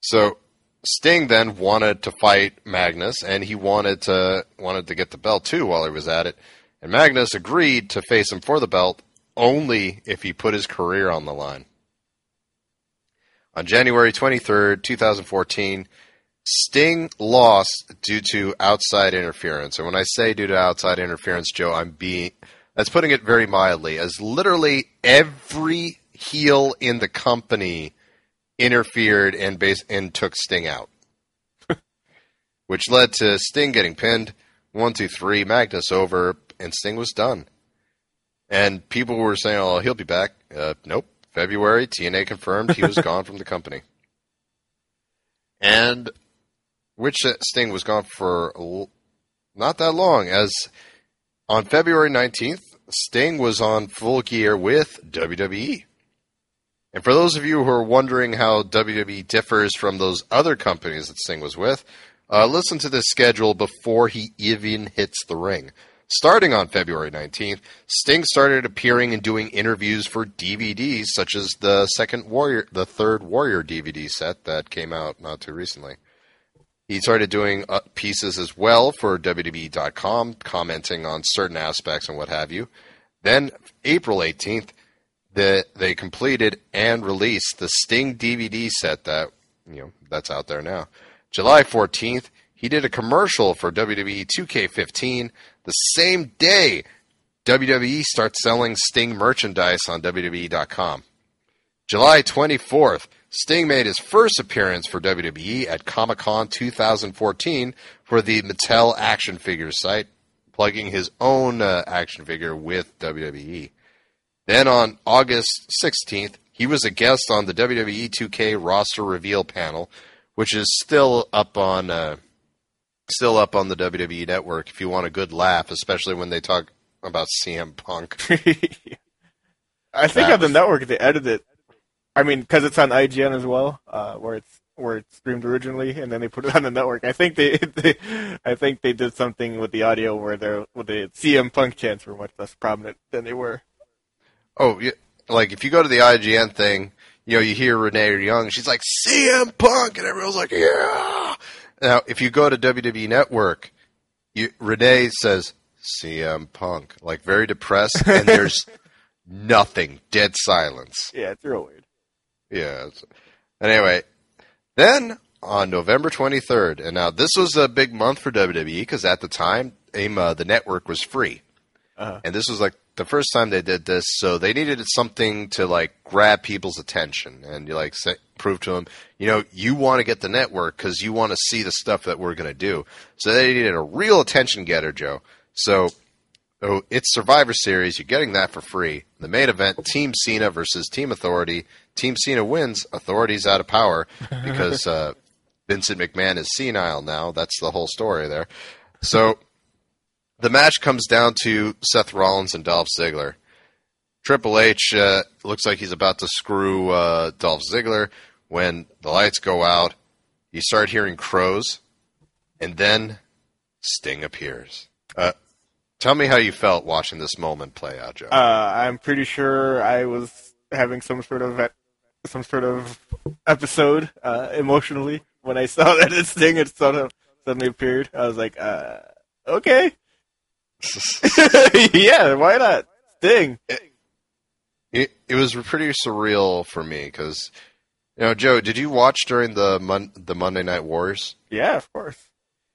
So Sting then wanted to fight Magnus, and he wanted to wanted to get the belt too while he was at it. And Magnus agreed to face him for the belt only if he put his career on the line. On January 23rd, 2014, Sting lost due to outside interference. And when I say due to outside interference, Joe, I'm being that's putting it very mildly, as literally every heel in the company interfered and base and took Sting out. Which led to Sting getting pinned. One, two, three, Magnus over, and Sting was done. And people were saying, "Oh, he'll be back." Uh, nope. February, TNA confirmed he was gone from the company. And which Sting was gone for not that long, as on February 19th, Sting was on full gear with WWE. And for those of you who are wondering how WWE differs from those other companies that Sting was with, uh, listen to this schedule before he even hits the ring. Starting on February 19th, Sting started appearing and doing interviews for DVDs such as the second Warrior, the third Warrior DVD set that came out not too recently. He started doing uh, pieces as well for WWE.com, commenting on certain aspects and what have you. Then, April 18th, the, they completed and released the Sting DVD set that you know that's out there now. July 14th, he did a commercial for WWE 2K15. The same day, WWE starts selling Sting merchandise on WWE.com. July 24th, Sting made his first appearance for WWE at Comic Con 2014 for the Mattel action figure site, plugging his own uh, action figure with WWE. Then on August 16th, he was a guest on the WWE 2K roster reveal panel, which is still up on uh, still up on the WWE network if you want a good laugh, especially when they talk about CM Punk. I think on the network they edited it. I mean, because it's on IGN as well, uh, where it's where it's streamed originally, and then they put it on the network. I think they, they I think they did something with the audio where the with the CM Punk chants were much less prominent than they were. Oh, yeah, like if you go to the IGN thing, you know, you hear Renee Young, she's like CM Punk, and everyone's like, yeah. Now, if you go to WWE Network, you, Renee says CM Punk, like very depressed, and there's nothing, dead silence. Yeah, it's real weird. Yeah. Anyway, then on November 23rd, and now this was a big month for WWE because at the time, AIM, uh, the network was free. Uh-huh. And this was like the first time they did this, so they needed something to like grab people's attention and you like say, prove to them, you know, you want to get the network because you want to see the stuff that we're going to do. So they needed a real attention getter, Joe. So oh, it's Survivor Series. You're getting that for free. The main event: Team Cena versus Team Authority. Team Cena wins. Authority's out of power because uh, Vincent McMahon is senile now. That's the whole story there. So the match comes down to Seth Rollins and Dolph Ziggler. Triple H uh, looks like he's about to screw uh, Dolph Ziggler when the lights go out. You start hearing crows, and then Sting appears. Uh, tell me how you felt watching this moment play out, Joe. Uh, I'm pretty sure I was having some sort of some sort of episode uh, emotionally when I saw that this thing had suddenly, suddenly appeared. I was like, uh, okay, yeah, why not? Sting. It, it was pretty surreal for me because, you know, Joe, did you watch during the Mon- the Monday Night Wars? Yeah, of course.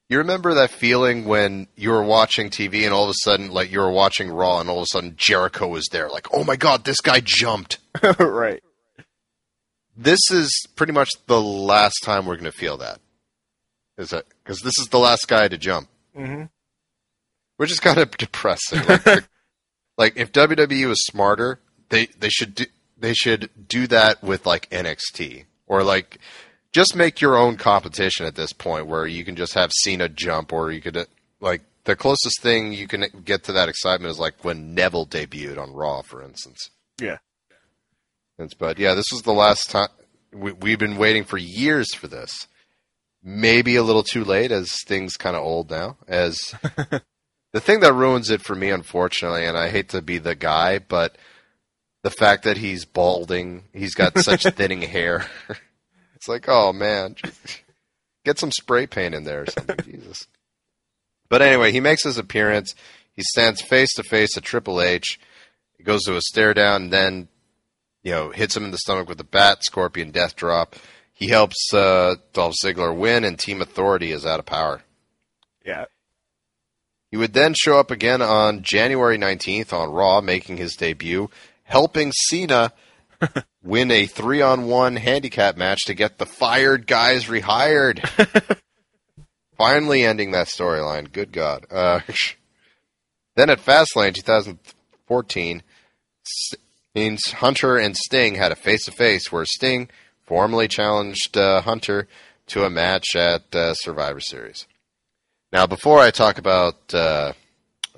You remember that feeling when you were watching TV and all of a sudden, like you were watching Raw, and all of a sudden Jericho was there, like, oh my god, this guy jumped. right. This is pretty much the last time we're going to feel that. Is that because this is the last guy to jump, hmm which is kind of depressing. Like, like if WWE was smarter, they they should do, they should do that with like NXT or like just make your own competition at this point where you can just have Cena jump or you could uh, like the closest thing you can get to that excitement is like when Neville debuted on Raw, for instance. Yeah. But yeah, this was the last time we, we've been waiting for years for this. Maybe a little too late, as things kind of old now. As the thing that ruins it for me, unfortunately, and I hate to be the guy, but the fact that he's balding, he's got such thinning hair. it's like, oh man, get some spray paint in there or something. Jesus. But anyway, he makes his appearance. He stands face to face at Triple H. He goes to a stare down, and then you know hits him in the stomach with a bat, Scorpion Death Drop. He helps uh, Dolph Ziggler win, and Team Authority is out of power. Yeah. He would then show up again on January 19th on Raw, making his debut, helping Cena win a three on one handicap match to get the fired guys rehired. Finally ending that storyline. Good God. Uh, then at Fastlane 2014, means Hunter and Sting had a face to face where Sting formally challenged uh, Hunter to a match at uh, Survivor Series. Now, before I talk about uh,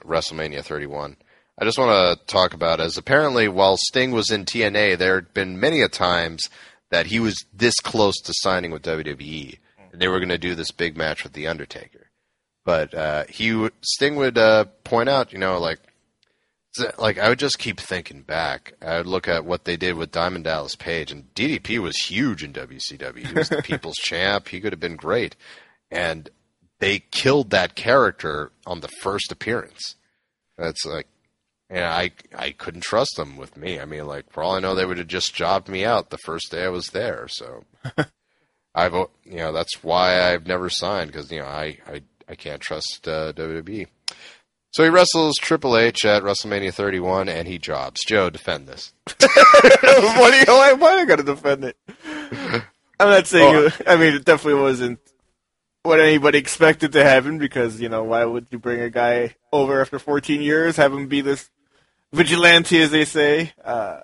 WrestleMania 31, I just want to talk about as apparently while Sting was in TNA, there had been many a times that he was this close to signing with WWE, and they were going to do this big match with the Undertaker. But uh, he Sting would uh, point out, you know, like like I would just keep thinking back. I would look at what they did with Diamond Dallas Page, and DDP was huge in WCW. He was the People's Champ. He could have been great, and they killed that character on the first appearance. That's like, and I I couldn't trust them with me. I mean, like for all I know, they would have just jobbed me out the first day I was there. So I've you know that's why I've never signed because you know I I I can't trust uh, WWE. So he wrestles Triple H at WrestleMania 31, and he jobs. Joe, defend this. what do you, why, why am I going to defend it? I'm not saying. Oh. it- I mean, it definitely wasn't what anybody expected to happen because you know why would you bring a guy over after 14 years, have him be this vigilante, as they say, uh,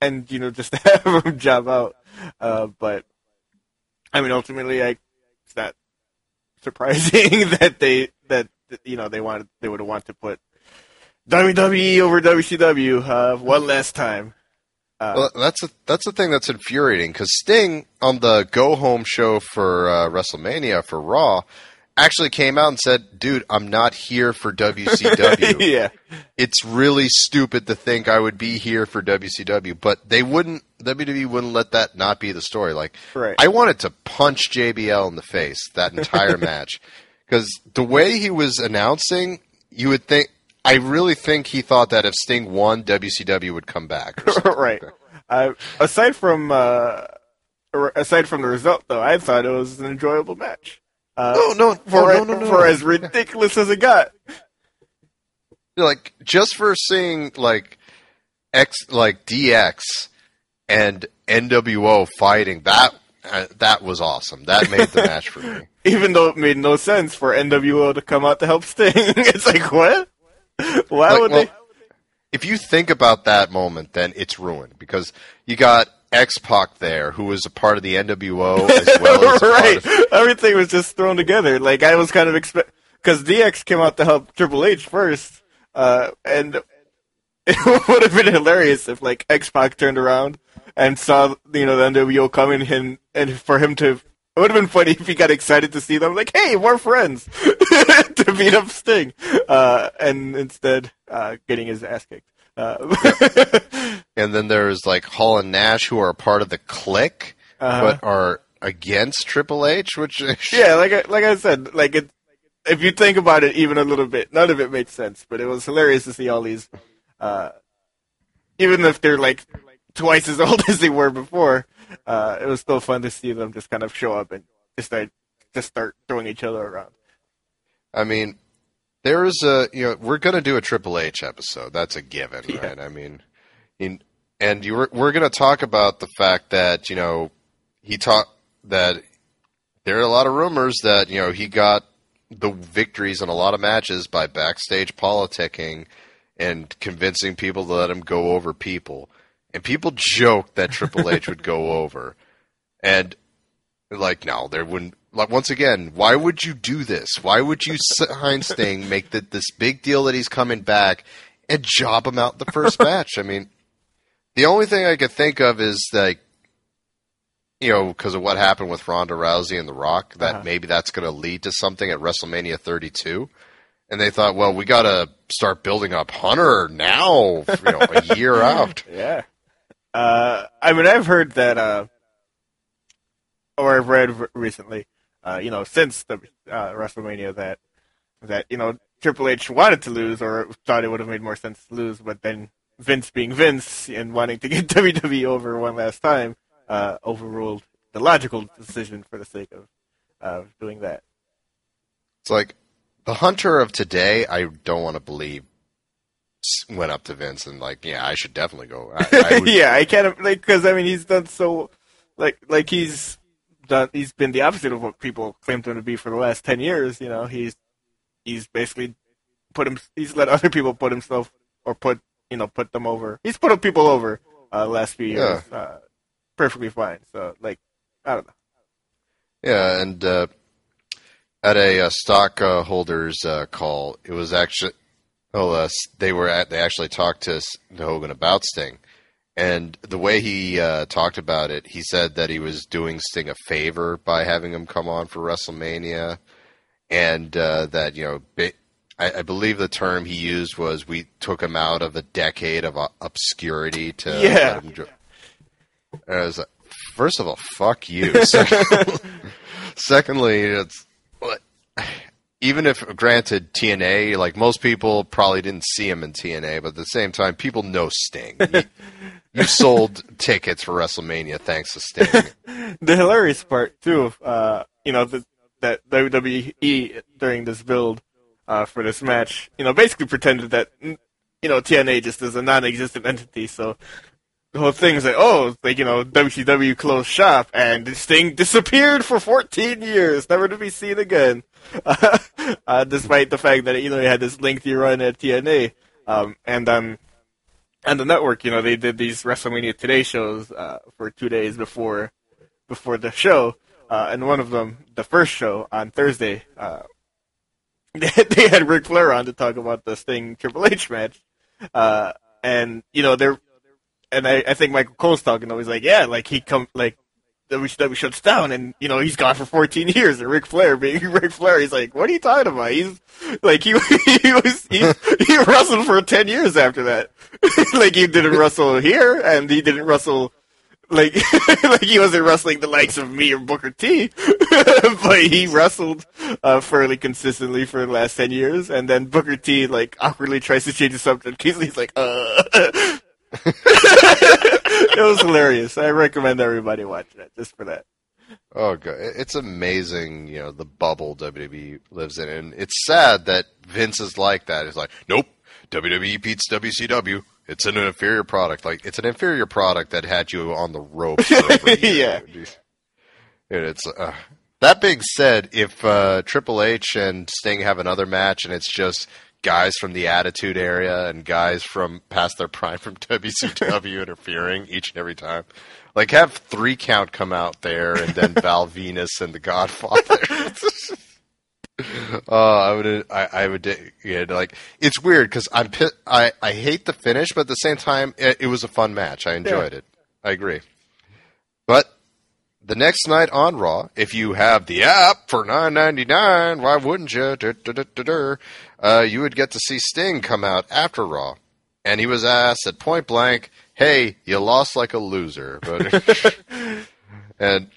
and you know just have him job out. Uh, but I mean, ultimately, I it's not surprising that they that you know they wanted they would want to put WWE over WCW uh, one last time. Uh, Well, that's a, that's the thing that's infuriating because Sting on the Go Home show for uh, WrestleMania for Raw actually came out and said, "Dude, I'm not here for WCW. yeah, it's really stupid to think I would be here for WCW." But they wouldn't. WWE wouldn't let that not be the story. Like, Right. I wanted to punch JBL in the face that entire match because the way he was announcing, you would think. I really think he thought that if Sting won, WCW would come back. right. Uh, aside from uh, aside from the result, though, I thought it was an enjoyable match. Uh, No, no, for no, no, no, for as ridiculous as it got. like just for seeing like X like DX and NWO fighting that uh, that was awesome. That made the match for me. Even though it made no sense for NWO to come out to help Sting, it's like what? Why Like, would well, they? if you think about that moment, then it's ruined because you got X Pac there, who was a part of the NWO as well as right. of Everything was just thrown together. Like I was kind of expect because DX came out to help Triple H first, uh, and it would have been hilarious if like X Pac turned around and saw you know the NWO coming and and for him to. It would have been funny if he got excited to see them, like, "Hey, we're friends," to beat up Sting, uh, and instead uh, getting his ass kicked. Uh, and then there's like Hall and Nash who are a part of the clique, Uh-huh. but are against Triple H, which yeah, like I, like I said, like it. If you think about it even a little bit, none of it made sense. But it was hilarious to see all these, uh, even if they're like twice as old as they were before. Uh, it was still fun to see them just kind of show up and just start just start throwing each other around. I mean, there's a you know we're gonna do a Triple H episode. That's a given, Yeah. right? I mean, in, and you were, we're gonna talk about the fact that you know he taught that there are a lot of rumors that you know he got the victories in a lot of matches by backstage politicking and convincing people to let him go over people. And people joked that Triple H would go over. And like, no, there wouldn't. Like once again, why would you do this? Why would you sign Sting, make the, this big deal that he's coming back, and job him out the first match? I mean, the only thing I could think of is like, you know, because of what happened with Ronda Rousey and The Rock, that Uh-huh. maybe that's going to lead to something at WrestleMania 32. And they thought, well, we got to start building up Hunter now, you know, a year out. Yeah. Uh, I mean, I've heard that, uh, or I've read recently, uh, you know, since the uh, WrestleMania that that you know Triple H wanted to lose or thought it would have made more sense to lose, but then Vince, being Vince and wanting to get WWE over one last time, uh, overruled the logical decision for the sake of of doing that. It's like the Hunter of today. I don't want to believe went up to Vince and like, yeah, I should definitely go. I, I would, yeah, I can't like because I mean he's done so like like he's done he's been the opposite of what people claimed him to be for the last ten years. You know, he's he's basically put him he's let other people put himself or put you know put them over. He's put people over uh, last few years uh, perfectly fine. So like I don't know. Yeah, and uh, at a uh, stockholders uh, call, it was actually oh, uh, they were at they actually talked to S- Hogan about Sting, and the way he uh, talked about it, he said that he was doing Sting a favor by having him come on for WrestleMania, and uh, that you know. I, I believe the term he used was we took him out of a decade of uh, obscurity to Yeah. let him jo- and I was like, first of all, fuck you. Secondly, secondly it's what- even if granted TNA, like most people probably didn't see him in TNA, but at the same time, people know Sting. You, sold tickets for WrestleMania thanks to Sting. the hilarious part too, uh, you know, the, that WWE during this build uh, for this match, you know, basically pretended that you know TNA just is a non-existent entity. So the whole thing is like, oh, like you know, WCW closed shop and this thing disappeared for 14 years, never to be seen again. uh, despite the fact that you know he had this lengthy run at TNA, um, and um, and the network, you know, they did these WrestleMania Today shows uh, for two days before before the show, uh, and one of them, the first show on Thursday, uh, they had Ric Flair on to talk about the Sting Triple H match, uh, and you know they're, and I, I think Michael Cole's talking. him. He's like, yeah, like he come like. WCW shuts down, and you know he's gone for 14 years. And Ric Flair, being Ric Flair, he's like, "What are you talking about? He's like he he was he, he wrestled for 10 years after that. like he didn't wrestle here, and he didn't wrestle like like he wasn't wrestling the likes of me or Booker T, but he wrestled uh, fairly consistently for the last ten years, and then Booker T like awkwardly tries to change the subject. He's, he's like, uh. it was hilarious. I recommend everybody watch it just for that. Oh, God. It's amazing, you know, the bubble WWE lives in. And it's sad that Vince is like that. It's like, nope, WWE beats WCW. It's an inferior product. Like, it's an inferior product that had you on the ropes. For over a year. Yeah. And it's, uh, that being said, if uh, Triple H and Sting have another match and it's just guys from the Attitude Era and guys from past their prime from WCW interfering each and every time. Like have three count come out there and then Val Venis and the Godfather. Oh, I would, I, I would, yeah, like it's weird because I'm, I, I hate the finish, but at the same time, it, it was a fun match. I enjoyed Yeah. it. I agree. The next night on Raw, if you have the app for nine ninety nine, why wouldn't you? Dur, dur, dur. Uh, you would get to see Sting come out after Raw, and he was asked at point blank, "Hey, you lost like a loser," but and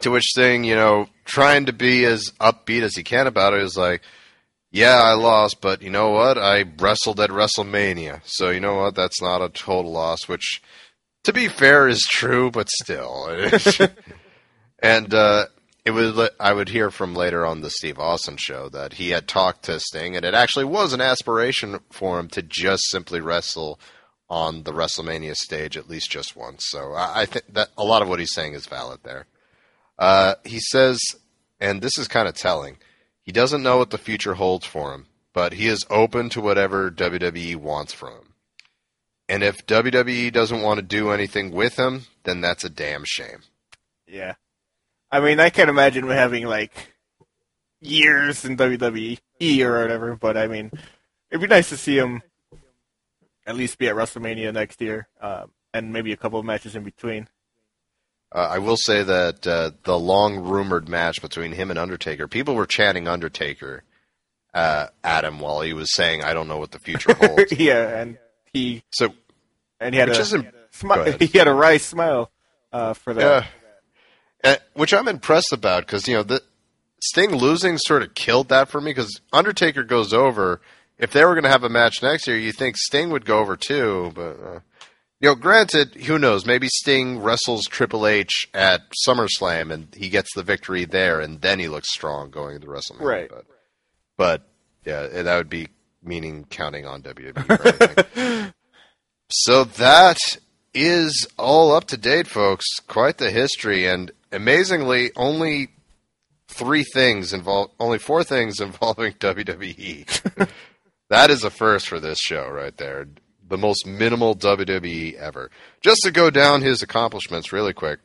to which Sting, you know, trying to be as upbeat as he can about it, is like, "Yeah, I lost, but you know what? I wrestled at WrestleMania, so you know what? That's not a total loss." Which, to be fair, is true, but still. and uh, it was I would hear from later on the Steve Austin show that he had talked to Sting, and it actually was an aspiration for him to just simply wrestle on the WrestleMania stage at least just once. So I, I think that a lot of what he's saying is valid there. Uh, he says, and this is kind of telling. He doesn't know what the future holds for him, but he is open to whatever WWE wants from him. And if WWE doesn't want to do anything with him, then that's a damn shame. Yeah. I mean, I can't imagine him having like years in WWE or whatever, but I mean, it'd be nice to see him at least be at WrestleMania next year, um, and maybe a couple of matches in between. Uh, I will say that uh, the long rumored match between him and Undertaker, people were chanting Undertaker uh, at him while he was saying, "I don't know what the future holds." yeah, and he so, and he had a isn't smi- he had a wry smile uh, for that. yeah, which I'm impressed about because you know the Sting losing sort of killed that for me because Undertaker goes over. If they were going to have a match next year, you think Sting would go over too, but. Uh, you know, granted, who knows? Maybe Sting wrestles Triple H at SummerSlam and he gets the victory there, and then he looks strong going into WrestleMania. Right. But, but yeah, that would be meaning counting on WWE. So that is all up to date, folks. Quite the history, and amazingly, only three things involve, only four things involving WWE. that is a first for this show, right there. The most minimal WWE ever. Just to go down his accomplishments really quick,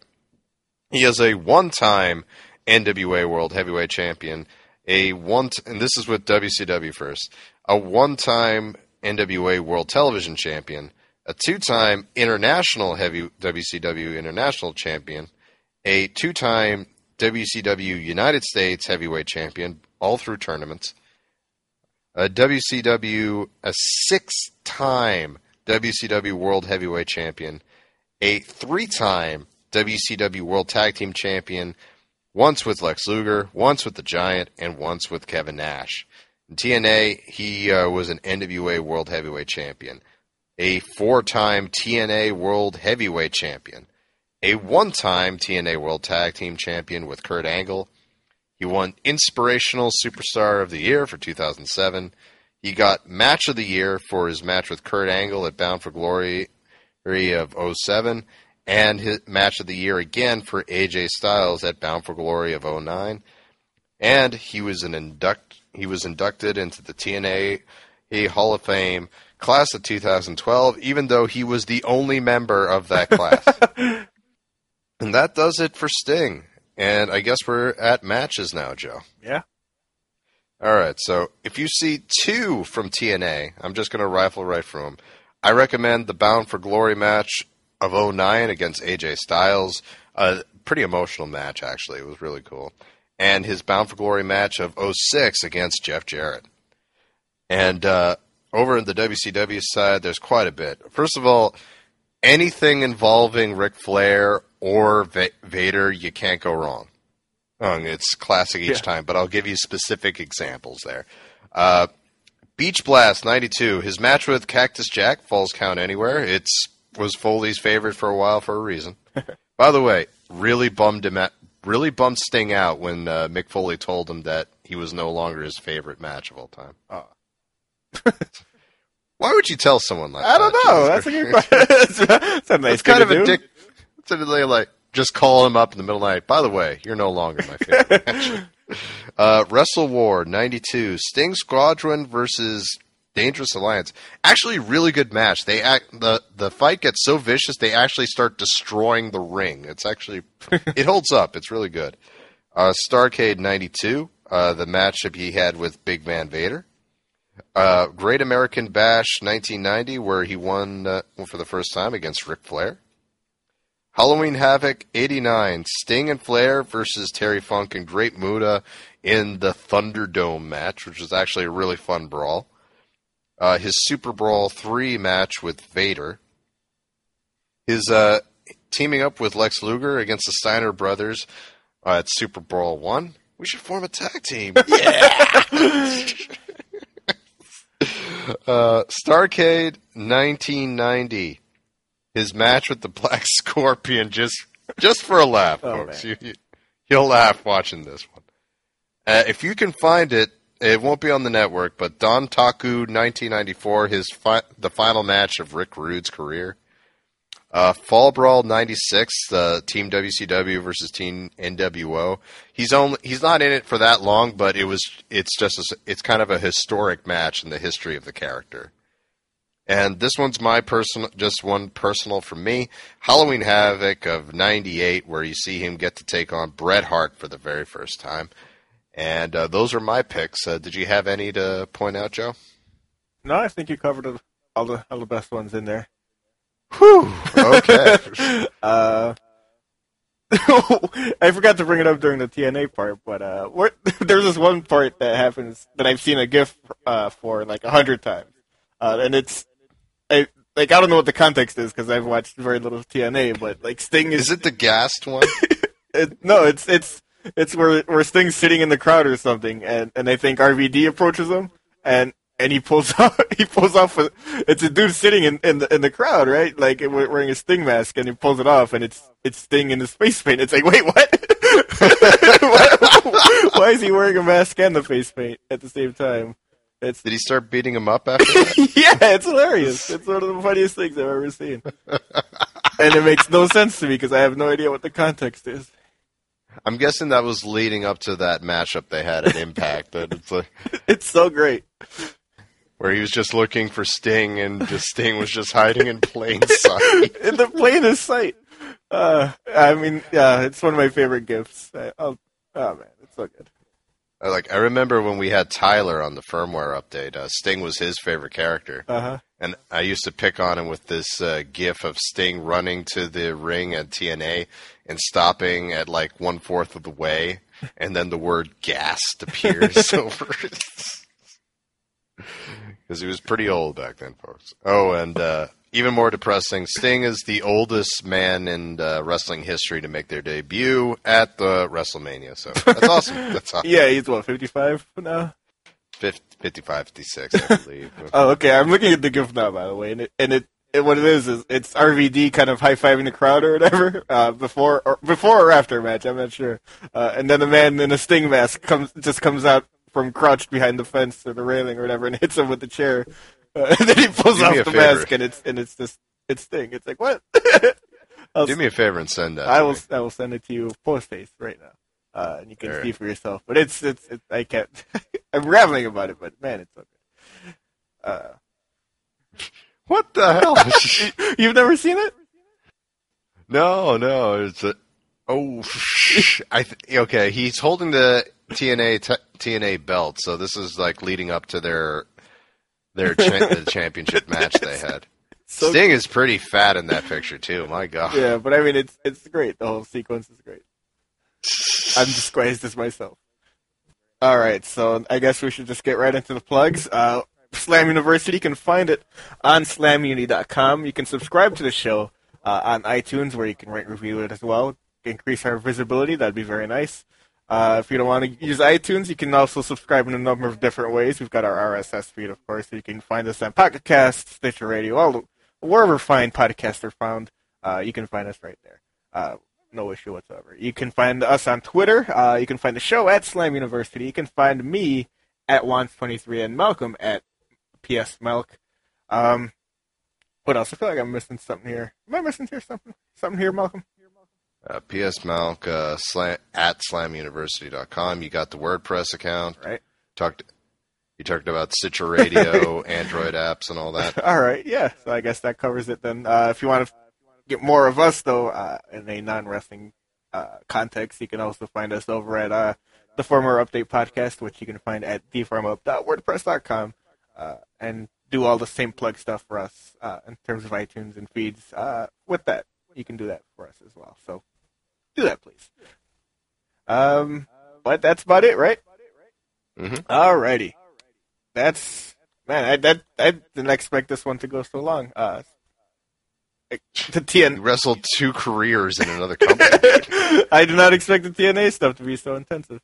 he is a one-time NWA World Heavyweight Champion, a one, t- and this is with WCW first, a one-time NWA World Television Champion, a two-time International Heavy WCW International Champion, a two-time WCW United States Heavyweight Champion, all through tournaments, a WCW, a six-time WCW World Heavyweight Champion, a three-time WCW World Tag Team Champion, once with Lex Luger, once with the Giant, and once with Kevin Nash. In TNA, he uh, was an NWA World Heavyweight Champion, a four-time TNA World Heavyweight Champion, a one-time TNA World Tag Team Champion with Kurt Angle. He won Inspirational Superstar of the Year for 2007. He got Match of the Year for his match with Kurt Angle at Bound for Glory of 07 and his match of the year again for AJ Styles at Bound for Glory of 09. And he was an induct he was inducted into the TNA Hall of Fame class of 2012 even though he was the only member of that class. and that does it for Sting. And I guess we're at matches now, Joe. Yeah. All right, so if you see two from TNA, I'm just going to rifle right through them. I recommend the Bound for Glory match of 09 against AJ Styles. A pretty emotional match, actually. It was really cool. And his Bound for Glory match of 06 against Jeff Jarrett. And uh, over in the WCW side, there's quite a bit. First of all, anything involving Ric Flair or Va- Vader, you can't go wrong. Um, it's classic each Yeah. time, but I'll give you specific examples there. Uh, Beach Blast 92, his match with Cactus Jack falls count anywhere. It's was Foley's favorite for a while for a reason. By the way, really bummed him out, really bummed Sting out when uh, Mick Foley told him that he was no longer his favorite match of all time. Oh. Why would you tell someone like I that? don't know. That's a good question. That's a nice It's kind of a do. dick. It's a, like just call him up in the middle of the night. By the way, you're no longer my favorite match. Uh, WrestleWar '92, Sting Squadron versus Dangerous Alliance. Actually, really good match. They act the the fight gets so vicious they actually start destroying the ring. It's actually it holds up. It's really good. Uh, Starcade '92, uh, the matchup he had with Big Van Vader. Uh, Great American Bash 1990, where he won uh, for the first time against Ric Flair. Halloween Havoc 89, Sting and Flair versus Terry Funk and Great Muta in the Thunderdome match, which was actually a really fun brawl. Uh, his SuperBrawl 3 match with Vader. His uh, teaming up with Lex Luger against the Steiner brothers uh, at SuperBrawl 1. We should form a tag team. Yeah! uh, Starcade 1990 his match with the Black Scorpion just just for a laugh, Oh, folks. man. You, you, you'll laugh watching this one. Uh, if you can find it, it won't be on the network. But Dontaku, 1994, his fi- the final match of Rick Rude's career. Uh, Fall Brawl 96, the Team WCW versus Team NWO. He's only he's not in it for that long, but it was it's just a, it's kind of a historic match in the history of the character. And this one's my personal, just one personal from me. Halloween Havoc of '98, where you see him get to take on Bret Hart for the very first time. And uh, those are my picks. Uh, did you have any to point out, Joe? No, I think you covered all the all the best ones in there. Whew. Okay. Uh, I forgot to bring it up during the TNA part, but uh, what, there's this one part that happens that I've seen a GIF uh, for like a hundred times, uh, and it's I, like I don't know what the context is because I've watched very little TNA, but like Sting is, Is it the gassed one? it, no, it's it's it's where where Sting's sitting in the crowd or something, and and I think RVD approaches him, and and he pulls off he pulls off a, it's a dude sitting in in the in the crowd, right? Like wearing a Sting mask, and he pulls it off, and it's it's Sting in the face paint. It's like, wait, what? why, why is he wearing a mask and the face paint at the same time? It's Did he start beating him up after that? yeah, it's hilarious. It's one of the funniest things I've ever seen, and it makes no sense to me because I have no idea what the context is. I'm guessing that was leading up to that matchup they had at Impact. It's like, It's so great. Where he was just looking for Sting, and just Sting was just hiding in plain sight. in the plainest sight. Uh, I mean, yeah, it's one of my favorite gifts. I, oh man, it's so good. I Like I remember when we had Tyler on the firmware update, uh, Sting was his favorite character, Uh huh. and I used to pick on him with this uh, GIF of Sting running to the ring at TNA and stopping at like one fourth of the way, and then the word "gassed" appears over it. Because he was pretty old back then, folks. Oh, and uh, even more depressing, Sting is the oldest man in uh, wrestling history to make their debut at the WrestleMania. So that's awesome. That's awesome. Yeah, he's what fifty five now. 50, 55, 56, I believe. Oh, okay. I'm looking at the gift now, by the way, and it and it. it what it is is it's RVD kind of high fiving the crowd or whatever uh, before or before or after a match. I'm not sure. Uh, and then the man in a sting mask comes just comes out from crouched behind the fence or the railing or whatever and hits him with the chair. Uh, and then he pulls Do off the favor. mask and it's and it's just it's Sting. It's like what? Do me a favor and send that. I will. me. I will send it to you post haste right now, uh, and you can Sure. see for yourself. But it's it's. it's I can't. I'm rambling about it, but man, it's okay. Uh, What the hell? you've never seen it? no, no. It's a. Oh, I th- okay. He's holding the TNA t- TNA belt, so this is like leading up to their their cha- the championship match they had. So Sting is pretty fat in that picture too. My God. yeah, but I mean, it's it's great. The whole sequence is great. I'm disgraced as myself. All right, so I guess we should just get right into the plugs. Uh, Slam University, you can find it on slamuni.com. You can subscribe to the show uh, on iTunes, where you can rate review it as well. Increase our visibility, that'd be very nice. Uh, if you don't want to use iTunes, you can also subscribe in a number of different ways. We've got our RSS feed, of course, you can find us on Pocket Stitcher Radio, all wherever fine podcasts are found. Uh, you can find us right there. Uh, no issue whatsoever. You can find us on Twitter. Uh, you can find the show at Slam University. You can find me at Wans23 and Malcolm at PS Melk. Um, what else? I feel like I'm missing something here. Am I missing here something? Something here, Malcolm? Uh, PS Malk uh, slam, at slamuniversity.com. You got the WordPress account. Right. Talked. You talked about Stitcher Radio, Android apps, and all that. All right, yeah. So I guess that covers it then. Uh, if you want to get more of us, though, uh, in a non-wrestling uh, context, you can also find us over at uh, the Former Update podcast, which you can find at theformup.wordpress.com, uh, and do all the same plug stuff for us uh, in terms of iTunes and feeds. Uh, with that, you can do that for us as well. So do that, please. Um, but that's about it, right? Mhm. Alrighty. That's man. I that I didn't expect this one to go so long. Uh, the You TN. wrestled two careers in another company. I did not expect the TNA stuff to be so intensive.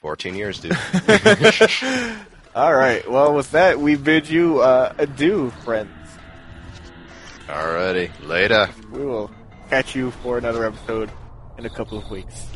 14 years, dude. All right. Well, with that, we bid you uh, adieu, friends. Alrighty. Later. We will catch you for another episode in a couple of weeks.